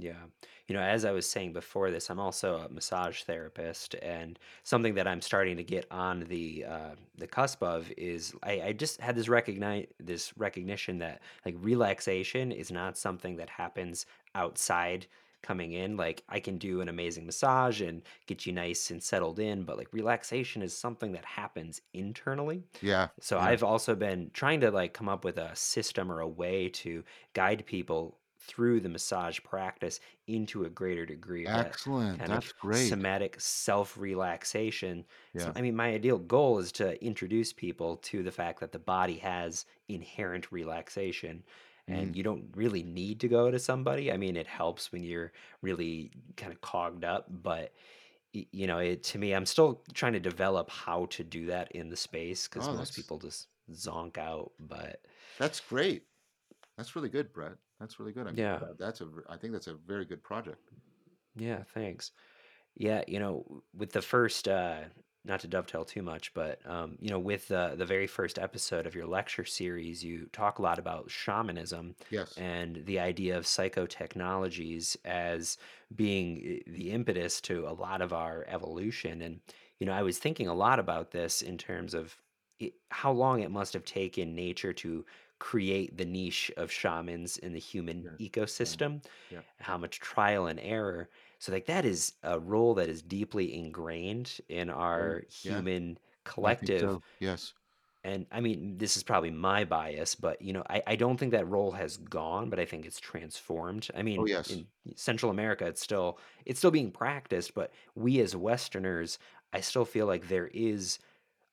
Yeah. You know, as I was saying before this, I'm also a massage therapist, and something that I'm starting to get on the uh, the cusp of is I, I just had this recognize this recognition that like relaxation is not something that happens outside coming in. Like I can do an amazing massage and get you nice and settled in, but like relaxation is something that happens internally. Yeah, So yeah. I've also been trying to like come up with a system or a way to guide people through the massage practice into a greater degree of that Excellent. kind of That's great. somatic self relaxation. So, Yeah. I mean, my ideal goal is to introduce people to the fact that the body has inherent relaxation. Mm. And you don't really need to go to somebody. I mean, it helps when you're really kind of cogged up, but you know, it to me, I'm still trying to develop how to do that in the space because Oh, most people just zonk out. But that's great. That's really good, Brett. That's really good. I'm, yeah, that's a. I think that's a very good project. yeah, thanks. Yeah, you know, with the first, uh, not to dovetail too much, but um, you know, with the the very first episode of your lecture series, you talk a lot about shamanism Yes. and the idea of psychotechnologies as being the impetus to a lot of our evolution. And you know, I was thinking a lot about this in terms of it, how long it must have taken nature to create the niche of shamans in the human Yeah. Ecosystem, Yeah. how much trial and error so like that is a role that is deeply ingrained in our oh, Yeah. human collective. so. Yes. And I mean, this is probably my bias, but you know, I, I don't think that role has gone, but I think it's transformed. I Oh, mean, yes. in Central America, it's still it's still being practiced, but we as Westerners, I still feel like there is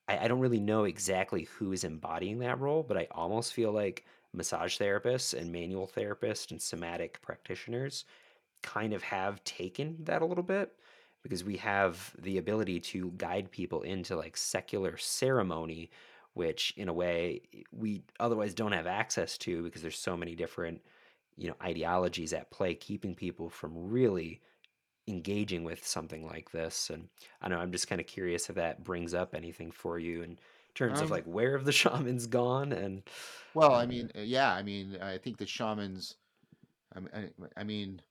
I, I don't really know exactly who is embodying that role, but I almost feel like massage therapists and manual therapists and somatic practitioners kind of have taken that a little bit because we have the ability to guide people into like secular ceremony which in a way we otherwise don't have access to because there's so many different you know ideologies at play keeping people from really engaging with something like this and i know i'm just kind of curious if that brings up anything for you in terms of Um. like where have the shamans gone and Well, I uh, mean, uh, yeah. I mean, I think the shamans. I I mean,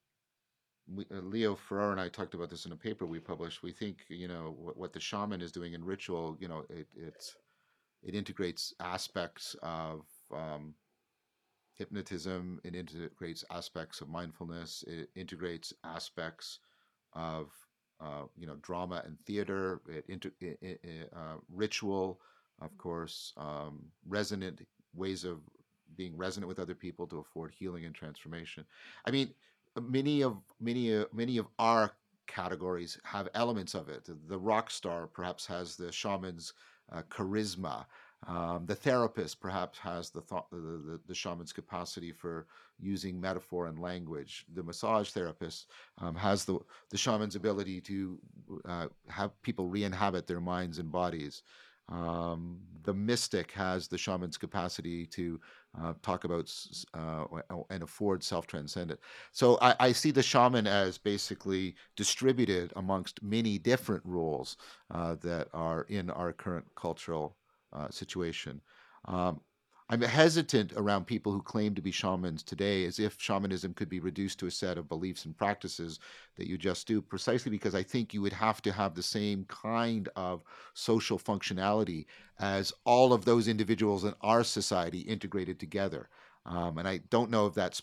we, uh, Leo Ferraro and I talked about this in a paper we published. We think, you know, what, what the shaman is doing in ritual, you know, it it's it integrates aspects of um, hypnotism. It integrates aspects of mindfulness. It integrates aspects of uh, you know drama and theater. It, inter, i i- uh, ritual, of course, um, resonant ways of being resonant with other people to afford healing and transformation. I mean, many of many uh, many of our categories have elements of it. The, the rock star perhaps has the shaman's uh, charisma. Um, the therapist perhaps has the, thought, the, the, the, shaman's capacity for using metaphor and language. The massage therapist um, has the, the shaman's ability to uh, have people re inhabit their minds and bodies. Um, the mystic has the shaman's capacity to uh, talk about uh, and afford self transcendent. So I, I, see the shaman as basically distributed amongst many different roles uh, that are in our current cultural uh, situation. Um, I'm hesitant around people who claim to be shamans today as if shamanism could be reduced to a set of beliefs and practices that you just do, precisely because I think you would have to have the same kind of social functionality as all of those individuals in our society integrated together. Um, and I don't know if that's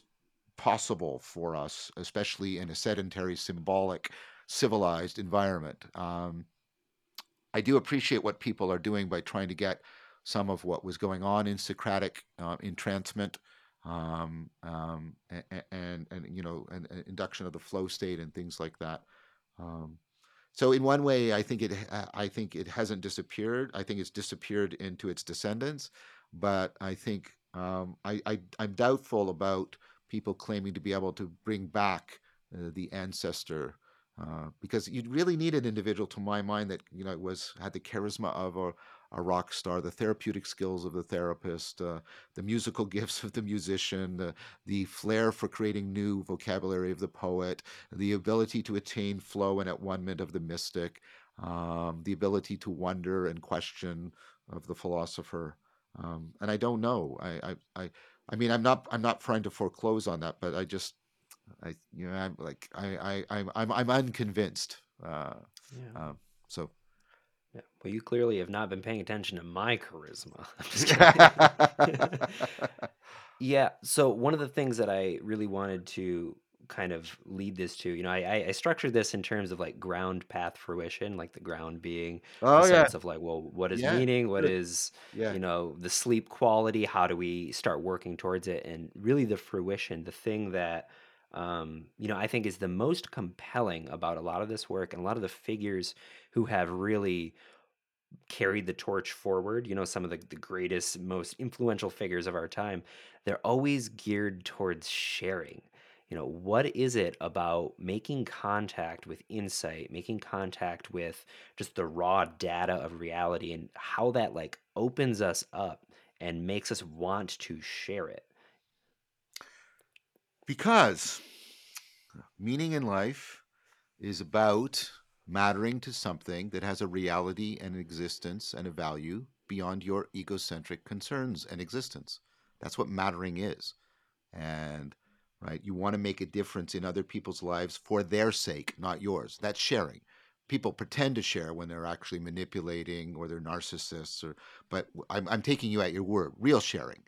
possible for us, especially in a sedentary, symbolic, civilized environment. Um, I do appreciate what people are doing by trying to get some of what was going on in Socratic uh, entrancement um, um, and, and, and, you know, induction of the flow state and things like that. Um, so in one way, I think it I think it hasn't disappeared. I think it's disappeared into its descendants, but I think um, I, I am doubtful about people claiming to be able to bring back uh, the ancestor uh, because you really need an individual, to my mind, that you know was had the charisma of a, a rock star, the therapeutic skills of the therapist, uh, the musical gifts of the musician, the, flair for creating new vocabulary of the poet, the ability to attain flow and at one minute of the mystic, um, the ability to wonder and question of the philosopher. Um, and I don't know. I, I, I, I mean, I'm not, I'm not trying to foreclose on that, but I just, I, you know, I'm like, I, I, I'm, I'm, I'm unconvinced. Uh, yeah. Um, so yeah. Well, you clearly have not been paying attention to my charisma. yeah. So one of the things that I really wanted to kind of lead this to, you know, I, I structured this in terms of like ground path fruition, like the ground being oh, the yeah. sense of like, well, what is yeah. meaning? What is, yeah. you know, the sleep quality? How do we start working towards it? And really the fruition, the thing that, um, you know, I think is the most compelling about a lot of this work and a lot of the figures who have really carried the torch forward. You know, some of the, the greatest, most influential figures of our time, they're always geared towards sharing. You know, what is it about making contact with insight, making contact with just the raw data of reality and how that like opens us up and makes us want to share it? Because meaning in life is about mattering to something that has a reality and existence and a value beyond your egocentric concerns and existence. That's what mattering is. And right, you want to make a difference in other people's lives for their sake, not yours. That's sharing. People pretend to share when they're actually manipulating or they're narcissists or but I'm I'm taking you at your word, real sharing.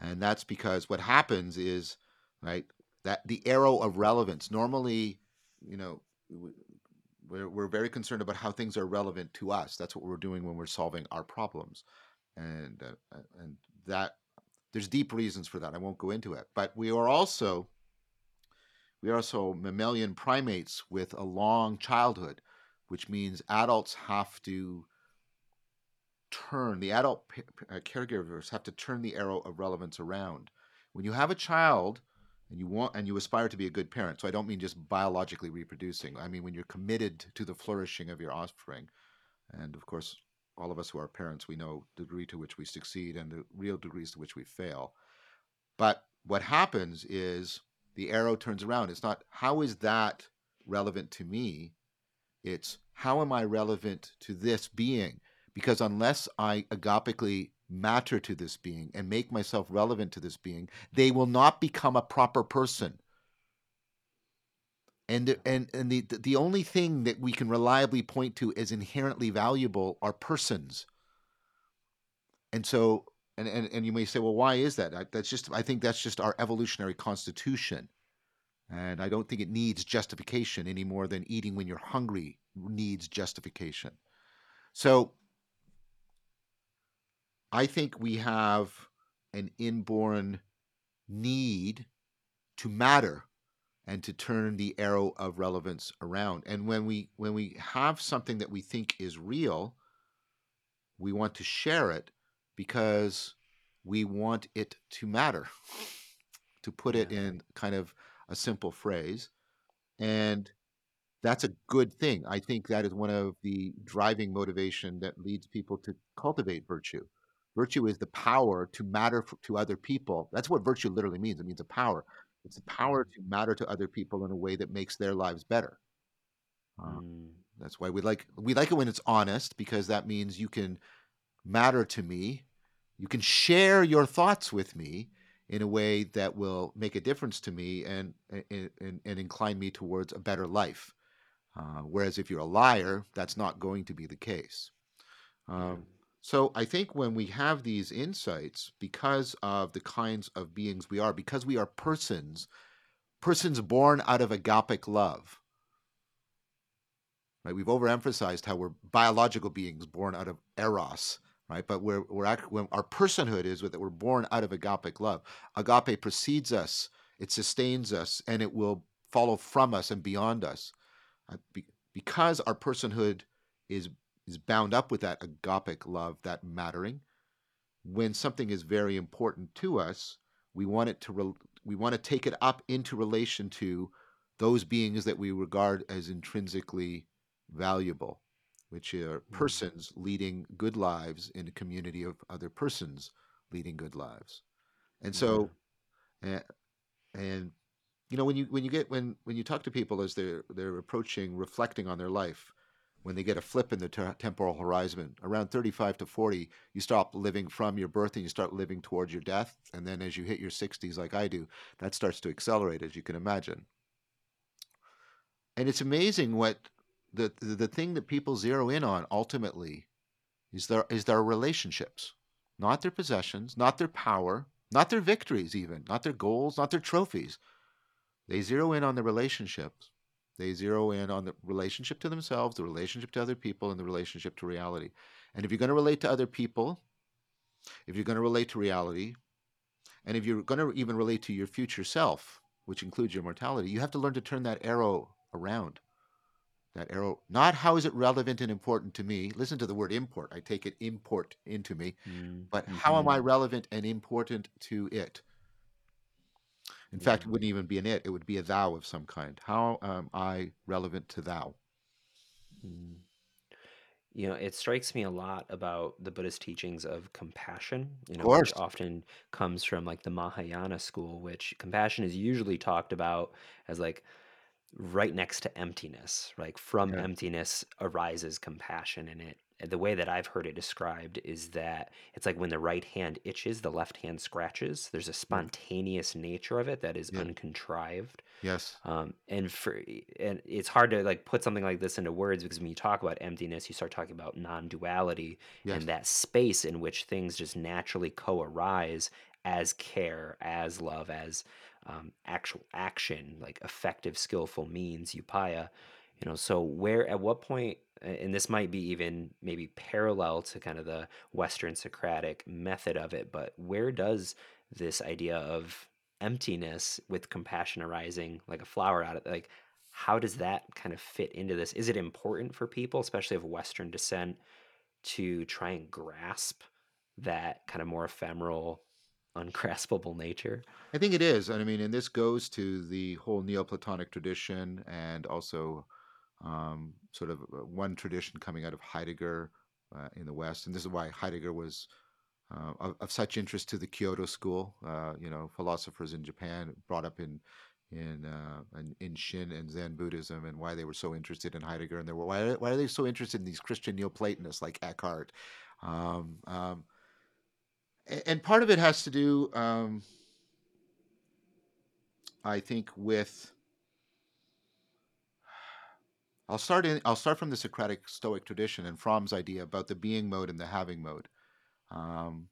And that's because what happens is, right, that the arrow of relevance normally, you know, we're, we're very concerned about how things are relevant to us. That's what we're doing when we're solving our problems, and uh, uh, and that there's deep reasons for that. I won't go into it, but we are also we are also mammalian primates with a long childhood, which means adults have to turn the adult uh, caregivers have to turn the arrow of relevance around. When you have a child and you want and you aspire to be a good parent. So i don't mean just biologically reproducing. I mean when you're committed to the flourishing of your offspring and of course all of us who are parents we know the degree to which we succeed and the real degrees to which we fail. But what happens is the arrow turns around. It's not how is that relevant to me? It's how am i relevant to this being? Because unless i agapically matter to this being and make myself relevant to this being, they will not become a proper person. And and and the the only thing that we can reliably point to as inherently valuable are persons. And so and, and, and you may say, well, why is that? That's just I think that's just our evolutionary constitution. And I don't think it needs justification any more than eating when you're hungry needs justification. So I think we have an inborn need to matter and to turn the arrow of relevance around. And when we when we have something that we think is real, we want to share it because we want it to matter. to put it in kind of a simple phrase. And that's a good thing. I think that is one of the driving motivation that leads people to cultivate virtue. Virtue is the power to matter to other people. That's what virtue literally means. It means a power. It's the power to matter to other people in a way that makes their lives better. Uh, mm. That's why we like we like it when it's honest because that means you can matter to me. You can share your thoughts with me in a way that will make a difference to me and and, and incline me towards a better life. Uh, whereas if you're a liar, that's not going to be the case. Um, so I think when we have these insights, because of the kinds of beings we are, because we are persons, persons born out of agapic love. Right? We've overemphasized how we're biological beings born out of eros, right? But we're we're our personhood is that we're born out of agapic love. Agape precedes us, it sustains us, and it will follow from us and beyond us, uh, because our personhood is is bound up with that agapic love, that mattering. When something is very important to us, we want it to re- we want to take it up into relation to those beings that we regard as intrinsically valuable, which are mm-hmm. persons leading good lives in a community of other persons leading good lives. And so, yeah. and, and you know when you when you get when when you talk to people as they're they're approaching reflecting on their life when they get a flip in the ter- temporal horizon. Around 35 to 40, you stop living from your birth and you start living towards your death. And then as you hit your 60s, like I do, that starts to accelerate, as you can imagine. And it's amazing what the, the, the thing that people zero in on ultimately is their, is their relationships, not their possessions, not their power, not their victories, even, not their goals, not their trophies. They zero in on the relationships they zero in on the relationship to themselves, the relationship to other people, and the relationship to reality. And if you're going to relate to other people, if you're going to relate to reality, and if you're going to even relate to your future self, which includes your mortality, you have to learn to turn that arrow around. That arrow, not how is it relevant and important to me? Listen to the word import. I take it import into me. Mm-hmm. But how am I relevant and important to it? In yeah. fact, it wouldn't even be an it, it would be a thou of some kind. How am I relevant to thou? Mm. You know, it strikes me a lot about the Buddhist teachings of compassion, you know, which often comes from like the Mahayana school, which compassion is usually talked about as like right next to emptiness. Like from yeah. emptiness arises compassion, and it the way that I've heard it described is that it's like when the right hand itches, the left hand scratches. There's a spontaneous nature of it that is yeah. uncontrived. Yes. Um, and for and it's hard to like put something like this into words because when you talk about emptiness, you start talking about non-duality yes. and that space in which things just naturally co-arise as care, as love, as um, actual action, like effective, skillful means, upaya. You know, so where at what point and this might be even maybe parallel to kind of the Western Socratic method of it, but where does this idea of emptiness with compassion arising like a flower out of like how does that kind of fit into this? Is it important for people, especially of Western descent, to try and grasp that kind of more ephemeral, ungraspable nature? I think it is. And I mean, and this goes to the whole Neoplatonic tradition and also um, sort of uh, one tradition coming out of Heidegger uh, in the West, and this is why Heidegger was uh, of, of, such interest to the Kyoto school. Uh, you know, philosophers in Japan brought up in in, uh, in, in Shin and Zen Buddhism, and why they were so interested in Heidegger, and they were why why are they so interested in these Christian Neoplatonists like Eckhart? Um, um, and part of it has to do, um, I think, with I'll start in. I'll start from the Socratic Stoic tradition and Fromm's idea about the being mode and the having mode. Um,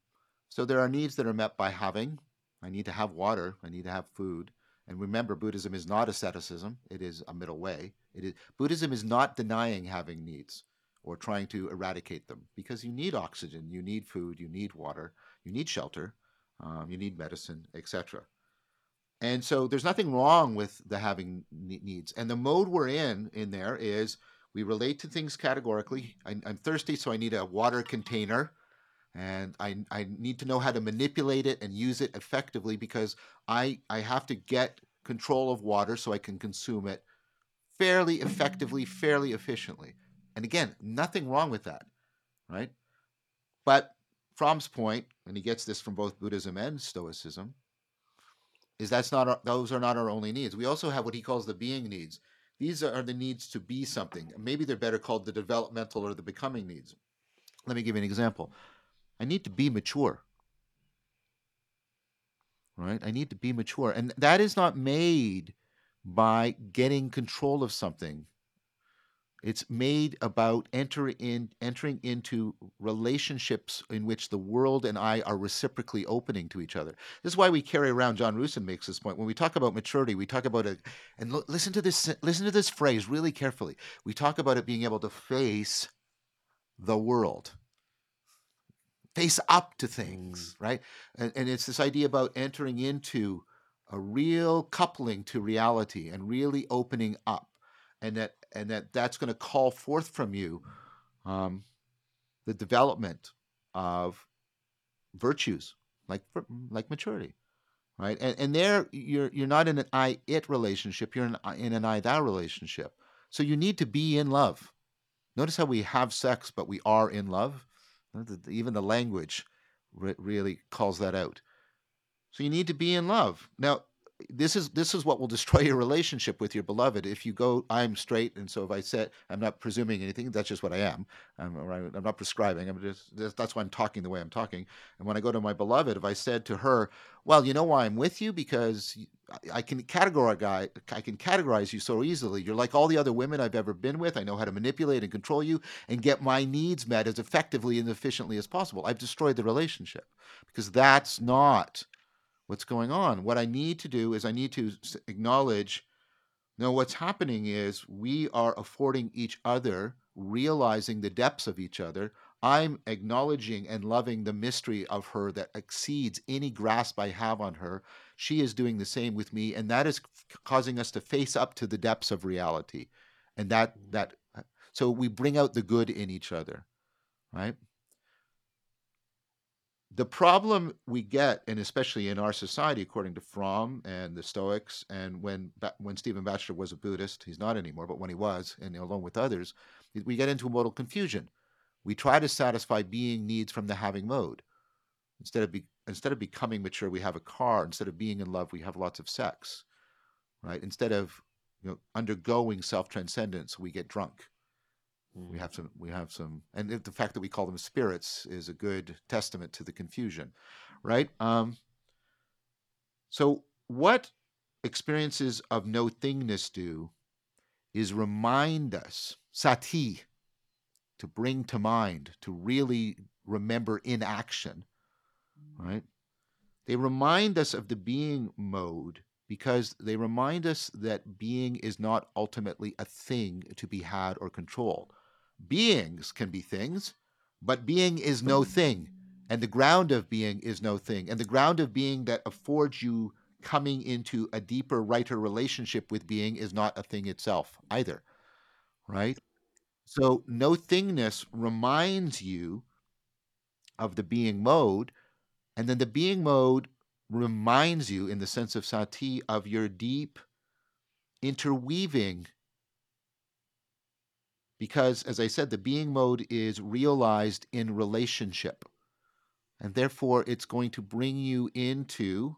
so there are needs that are met by having. I need to have water. I need to have food. And remember, Buddhism is not asceticism. It is a middle way. It is Buddhism is not denying having needs or trying to eradicate them because you need oxygen, you need food, you need water, you need shelter, um, you need medicine, etc. and so there's nothing wrong with the having needs. And the mode we're in in there is we relate to things categorically. I, am thirsty, so I need a water container. And I, I need to know how to manipulate it and use it effectively because I, I have to get control of water so I can consume it fairly effectively, fairly efficiently. And again, nothing wrong with that, right? But Fromm's point, and he gets this from both Buddhism and Stoicism, is that's not our, those are not our only needs. We also have what he calls the being needs. These are the needs to be something. Maybe they're better called the developmental or the becoming needs. Let me give you an example. I need to be mature. Right? I need to be mature. And that is not made by getting control of something it's made about enter in, entering into relationships in which the world and I are reciprocally opening to each other. This is why we carry around. John Russon makes this point when we talk about maturity. We talk about it, and l- listen to this. Listen to this phrase really carefully. We talk about it being able to face the world, face up to things, mm. right? And, and it's this idea about entering into a real coupling to reality and really opening up and that and that that's going to call forth from you um, the development of virtues like like maturity right? And and there you're you're not in an i it relationship you're in, in an i thou relationship. So you need to be in love. Notice how we have sex but we are in love. Even the language really calls that out. So you need to be in love. Now this is this is what will destroy your relationship with your beloved. If you go i'm straight and so if i said i'm not presuming anything that's just what i am. I'm, I'm not prescribing. I'm just that's why i'm talking the way i'm talking. And when i go to my beloved if i said to her well you know why i'm with you? Because i can categorize i can categorize you so easily. You're like all the other women i've ever been with. I know how to manipulate and control you and get my needs met as effectively and efficiently as possible. I've destroyed the relationship because that's not what's going on. What I need to do is I need to acknowledge no, what's happening is we are affording each other, realizing the depths of each other. I'm acknowledging and loving the mystery of her that exceeds any grasp I have on her. She is doing the same with me, and that is causing us to face up to the depths of reality. And that mm. that uh, so we bring out the good in each other, right? The problem we get, and especially in our society, according to Fromm and the Stoics, and when when Stephen Batchelor was a Buddhist, he's not anymore, but when he was, and along with others, we get into a modal confusion. We try to satisfy being needs from the having mode. Instead of be, instead of becoming mature, we have a car. Instead of being in love, we have lots of sex. Right? Instead of you know undergoing self transcendence, we get drunk. We have some, we have some, and the fact that we call them spirits is a good testament to the confusion, right? Um, so, what experiences of no thingness do is remind us, sati, to bring to mind, to really remember in action, right? They remind us of the being mode because they remind us that being is not ultimately a thing to be had or controlled. Beings can be things, but being is no thing. And the ground of being is no thing. And the ground of being that affords you coming into a deeper, righter relationship with being is not a thing itself either. Right? So, no thingness reminds you of the being mode. And then the being mode reminds you, in the sense of sati, of your deep interweaving because, as I said, the being mode is realized in relationship. And therefore, it's going to bring you into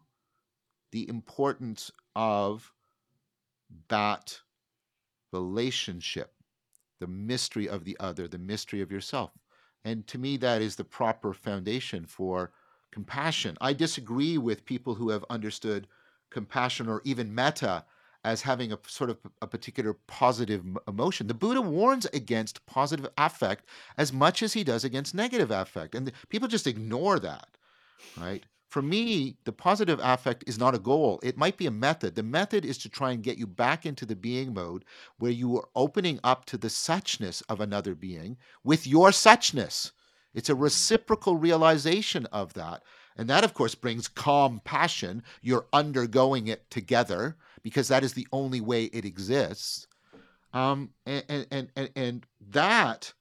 the importance of that relationship, the mystery of the other, the mystery of yourself. And to me, that is the proper foundation for compassion. I disagree with people who have understood compassion or even metta as having a sort of a particular positive emotion. The Buddha warns against positive affect as much as he does against negative affect. And people just ignore that, right? For me, the positive affect is not a goal. It might be a method. The method is to try and get you back into the being mode where you are opening up to the suchness of another being with your suchness. It's a mm. reciprocal realization of that. And that, of course, brings calm passion. You're undergoing it together because that is the only way it exists. Um, and, and, and, and that,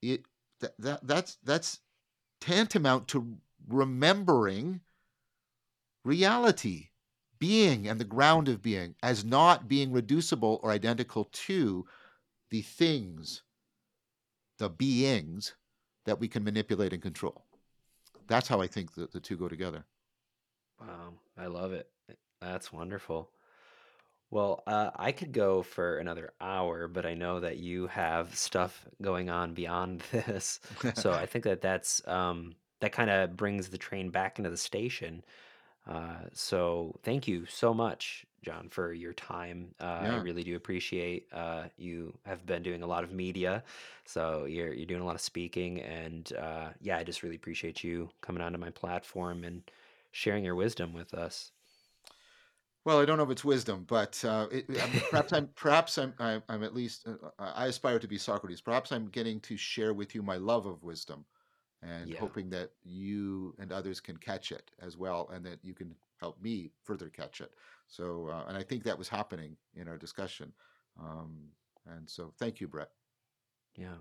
it, that, that, that's, that's tantamount to remembering reality, being and the ground of being as not being reducible or identical to the things, the beings that we can manipulate and control. That's how I think the, the two go together. Wow, I love it. That's wonderful. Well, uh, I could go for another hour, but I know that you have stuff going on beyond this. So I think that that's um, that kind of brings the train back into the station. Uh, so thank you so much, John, for your time. Uh, I yeah. really do appreciate. Uh, you have been doing a lot of media, so you're you're doing a lot of speaking, and uh, yeah, I just really appreciate you coming onto my platform and sharing your wisdom with us. Well, I don't know if it's wisdom, but uh, it, I perhaps I'm perhaps I'm I'm, I'm at least uh, I aspire to be Socrates. Perhaps I'm getting to share with you my love of wisdom, and Yeah. hoping that you and others can catch it as well, and that you can help me further catch it. So, uh, and I think that was happening in our discussion. Um, and so, thank you, Brett. Yeah.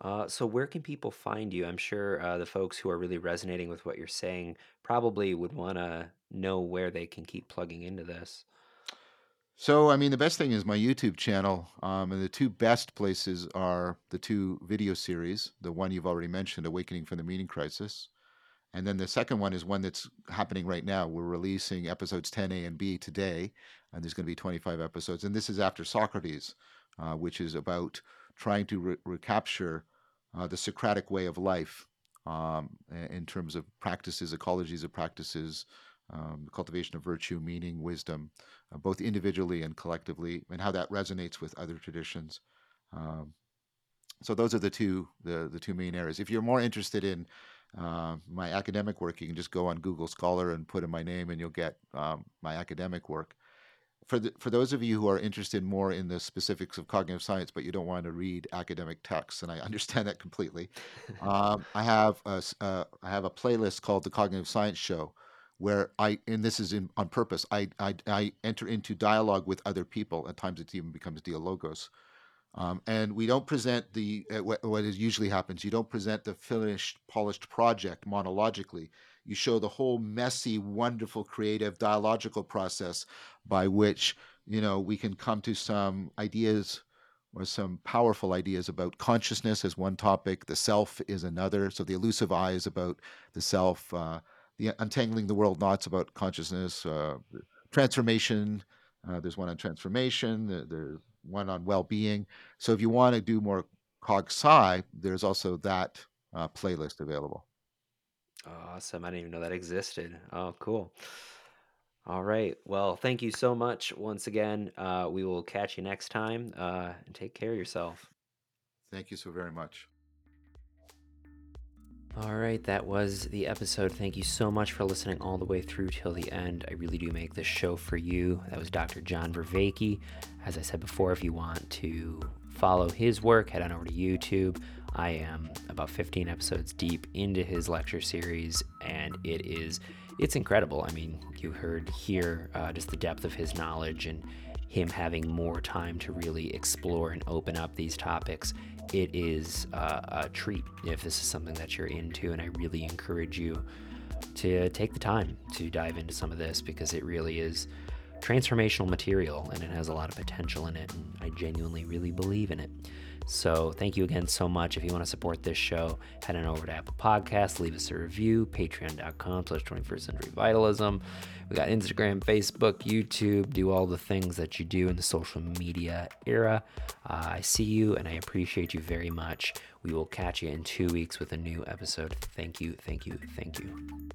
Uh, so where can people find you? I'm sure uh, the folks who are really resonating with what you're saying probably would want to know where they can keep plugging into this. So, I mean, the best thing is my YouTube channel, um, and the two best places are the two video series. The one you've already mentioned, "Awakening from the Meaning Crisis," And then the second one is one that's happening right now. We're releasing episodes 10A and B today, and there's going to be 25 episodes. And this is after Socrates, uh, which is about trying to re- recapture uh, the Socratic way of life um, in terms of practices, ecologies of practices, um, cultivation of virtue, meaning, wisdom, uh, both individually and collectively, and how that resonates with other traditions. Um, so those are the two the the two main areas. If you're more interested in uh, my academic work, you can just go on Google Scholar and put in my name, and you'll get um, my academic work. For the, for those of you who are interested more in the specifics of cognitive science, but you don't want to read academic texts, and I understand that completely, um, I have a, uh, I have a playlist called the Cognitive Science Show, where I and this is in on purpose. I I, I enter into dialogue with other people. At times, it even becomes dialogos um, and we don't present the uh, what, what usually happens. You don't present the finished, polished project monologically. You show the whole messy, wonderful, creative, dialogical process by which you know we can come to some ideas or some powerful ideas about consciousness as one topic. The self is another. So the elusive I is about the self. Uh, the untangling the world knots about consciousness. Uh, transformation. Uh, there's one on transformation. There's one on well-being. So if you want to do more cog sci, there's also that uh, playlist available. Awesome. I didn't even know that existed. Oh, cool. All right. Well, thank you so much once again. Uh, we will catch you next time uh, and take care of yourself. Thank you so very much. All right, that was the episode. Thank you so much for listening all the way through till the end. I really do make this show for you. That was Dr. John Vervaeke. As I said before, if you want to follow his work, head on over to YouTube. I am about 15 episodes deep into his lecture series, and it is it's incredible. I mean, you heard here uh, just the depth of his knowledge and him having more time to really explore and open up these topics it is uh, a treat if this is something that you're into. And I really encourage you to take the time to dive into some of this because it really is transformational material and it has a lot of potential in it. And I genuinely really believe in it. So thank you again so much. If you want to support this show, head on over to Apple Podcasts, leave us a review, patreon.com slash 21st century vitalism. We got Instagram, Facebook, YouTube, do all the things that you do in the social media era. Uh, I see you and I appreciate you very much. We will catch you in two weeks with a new episode. Thank you, thank you, thank you.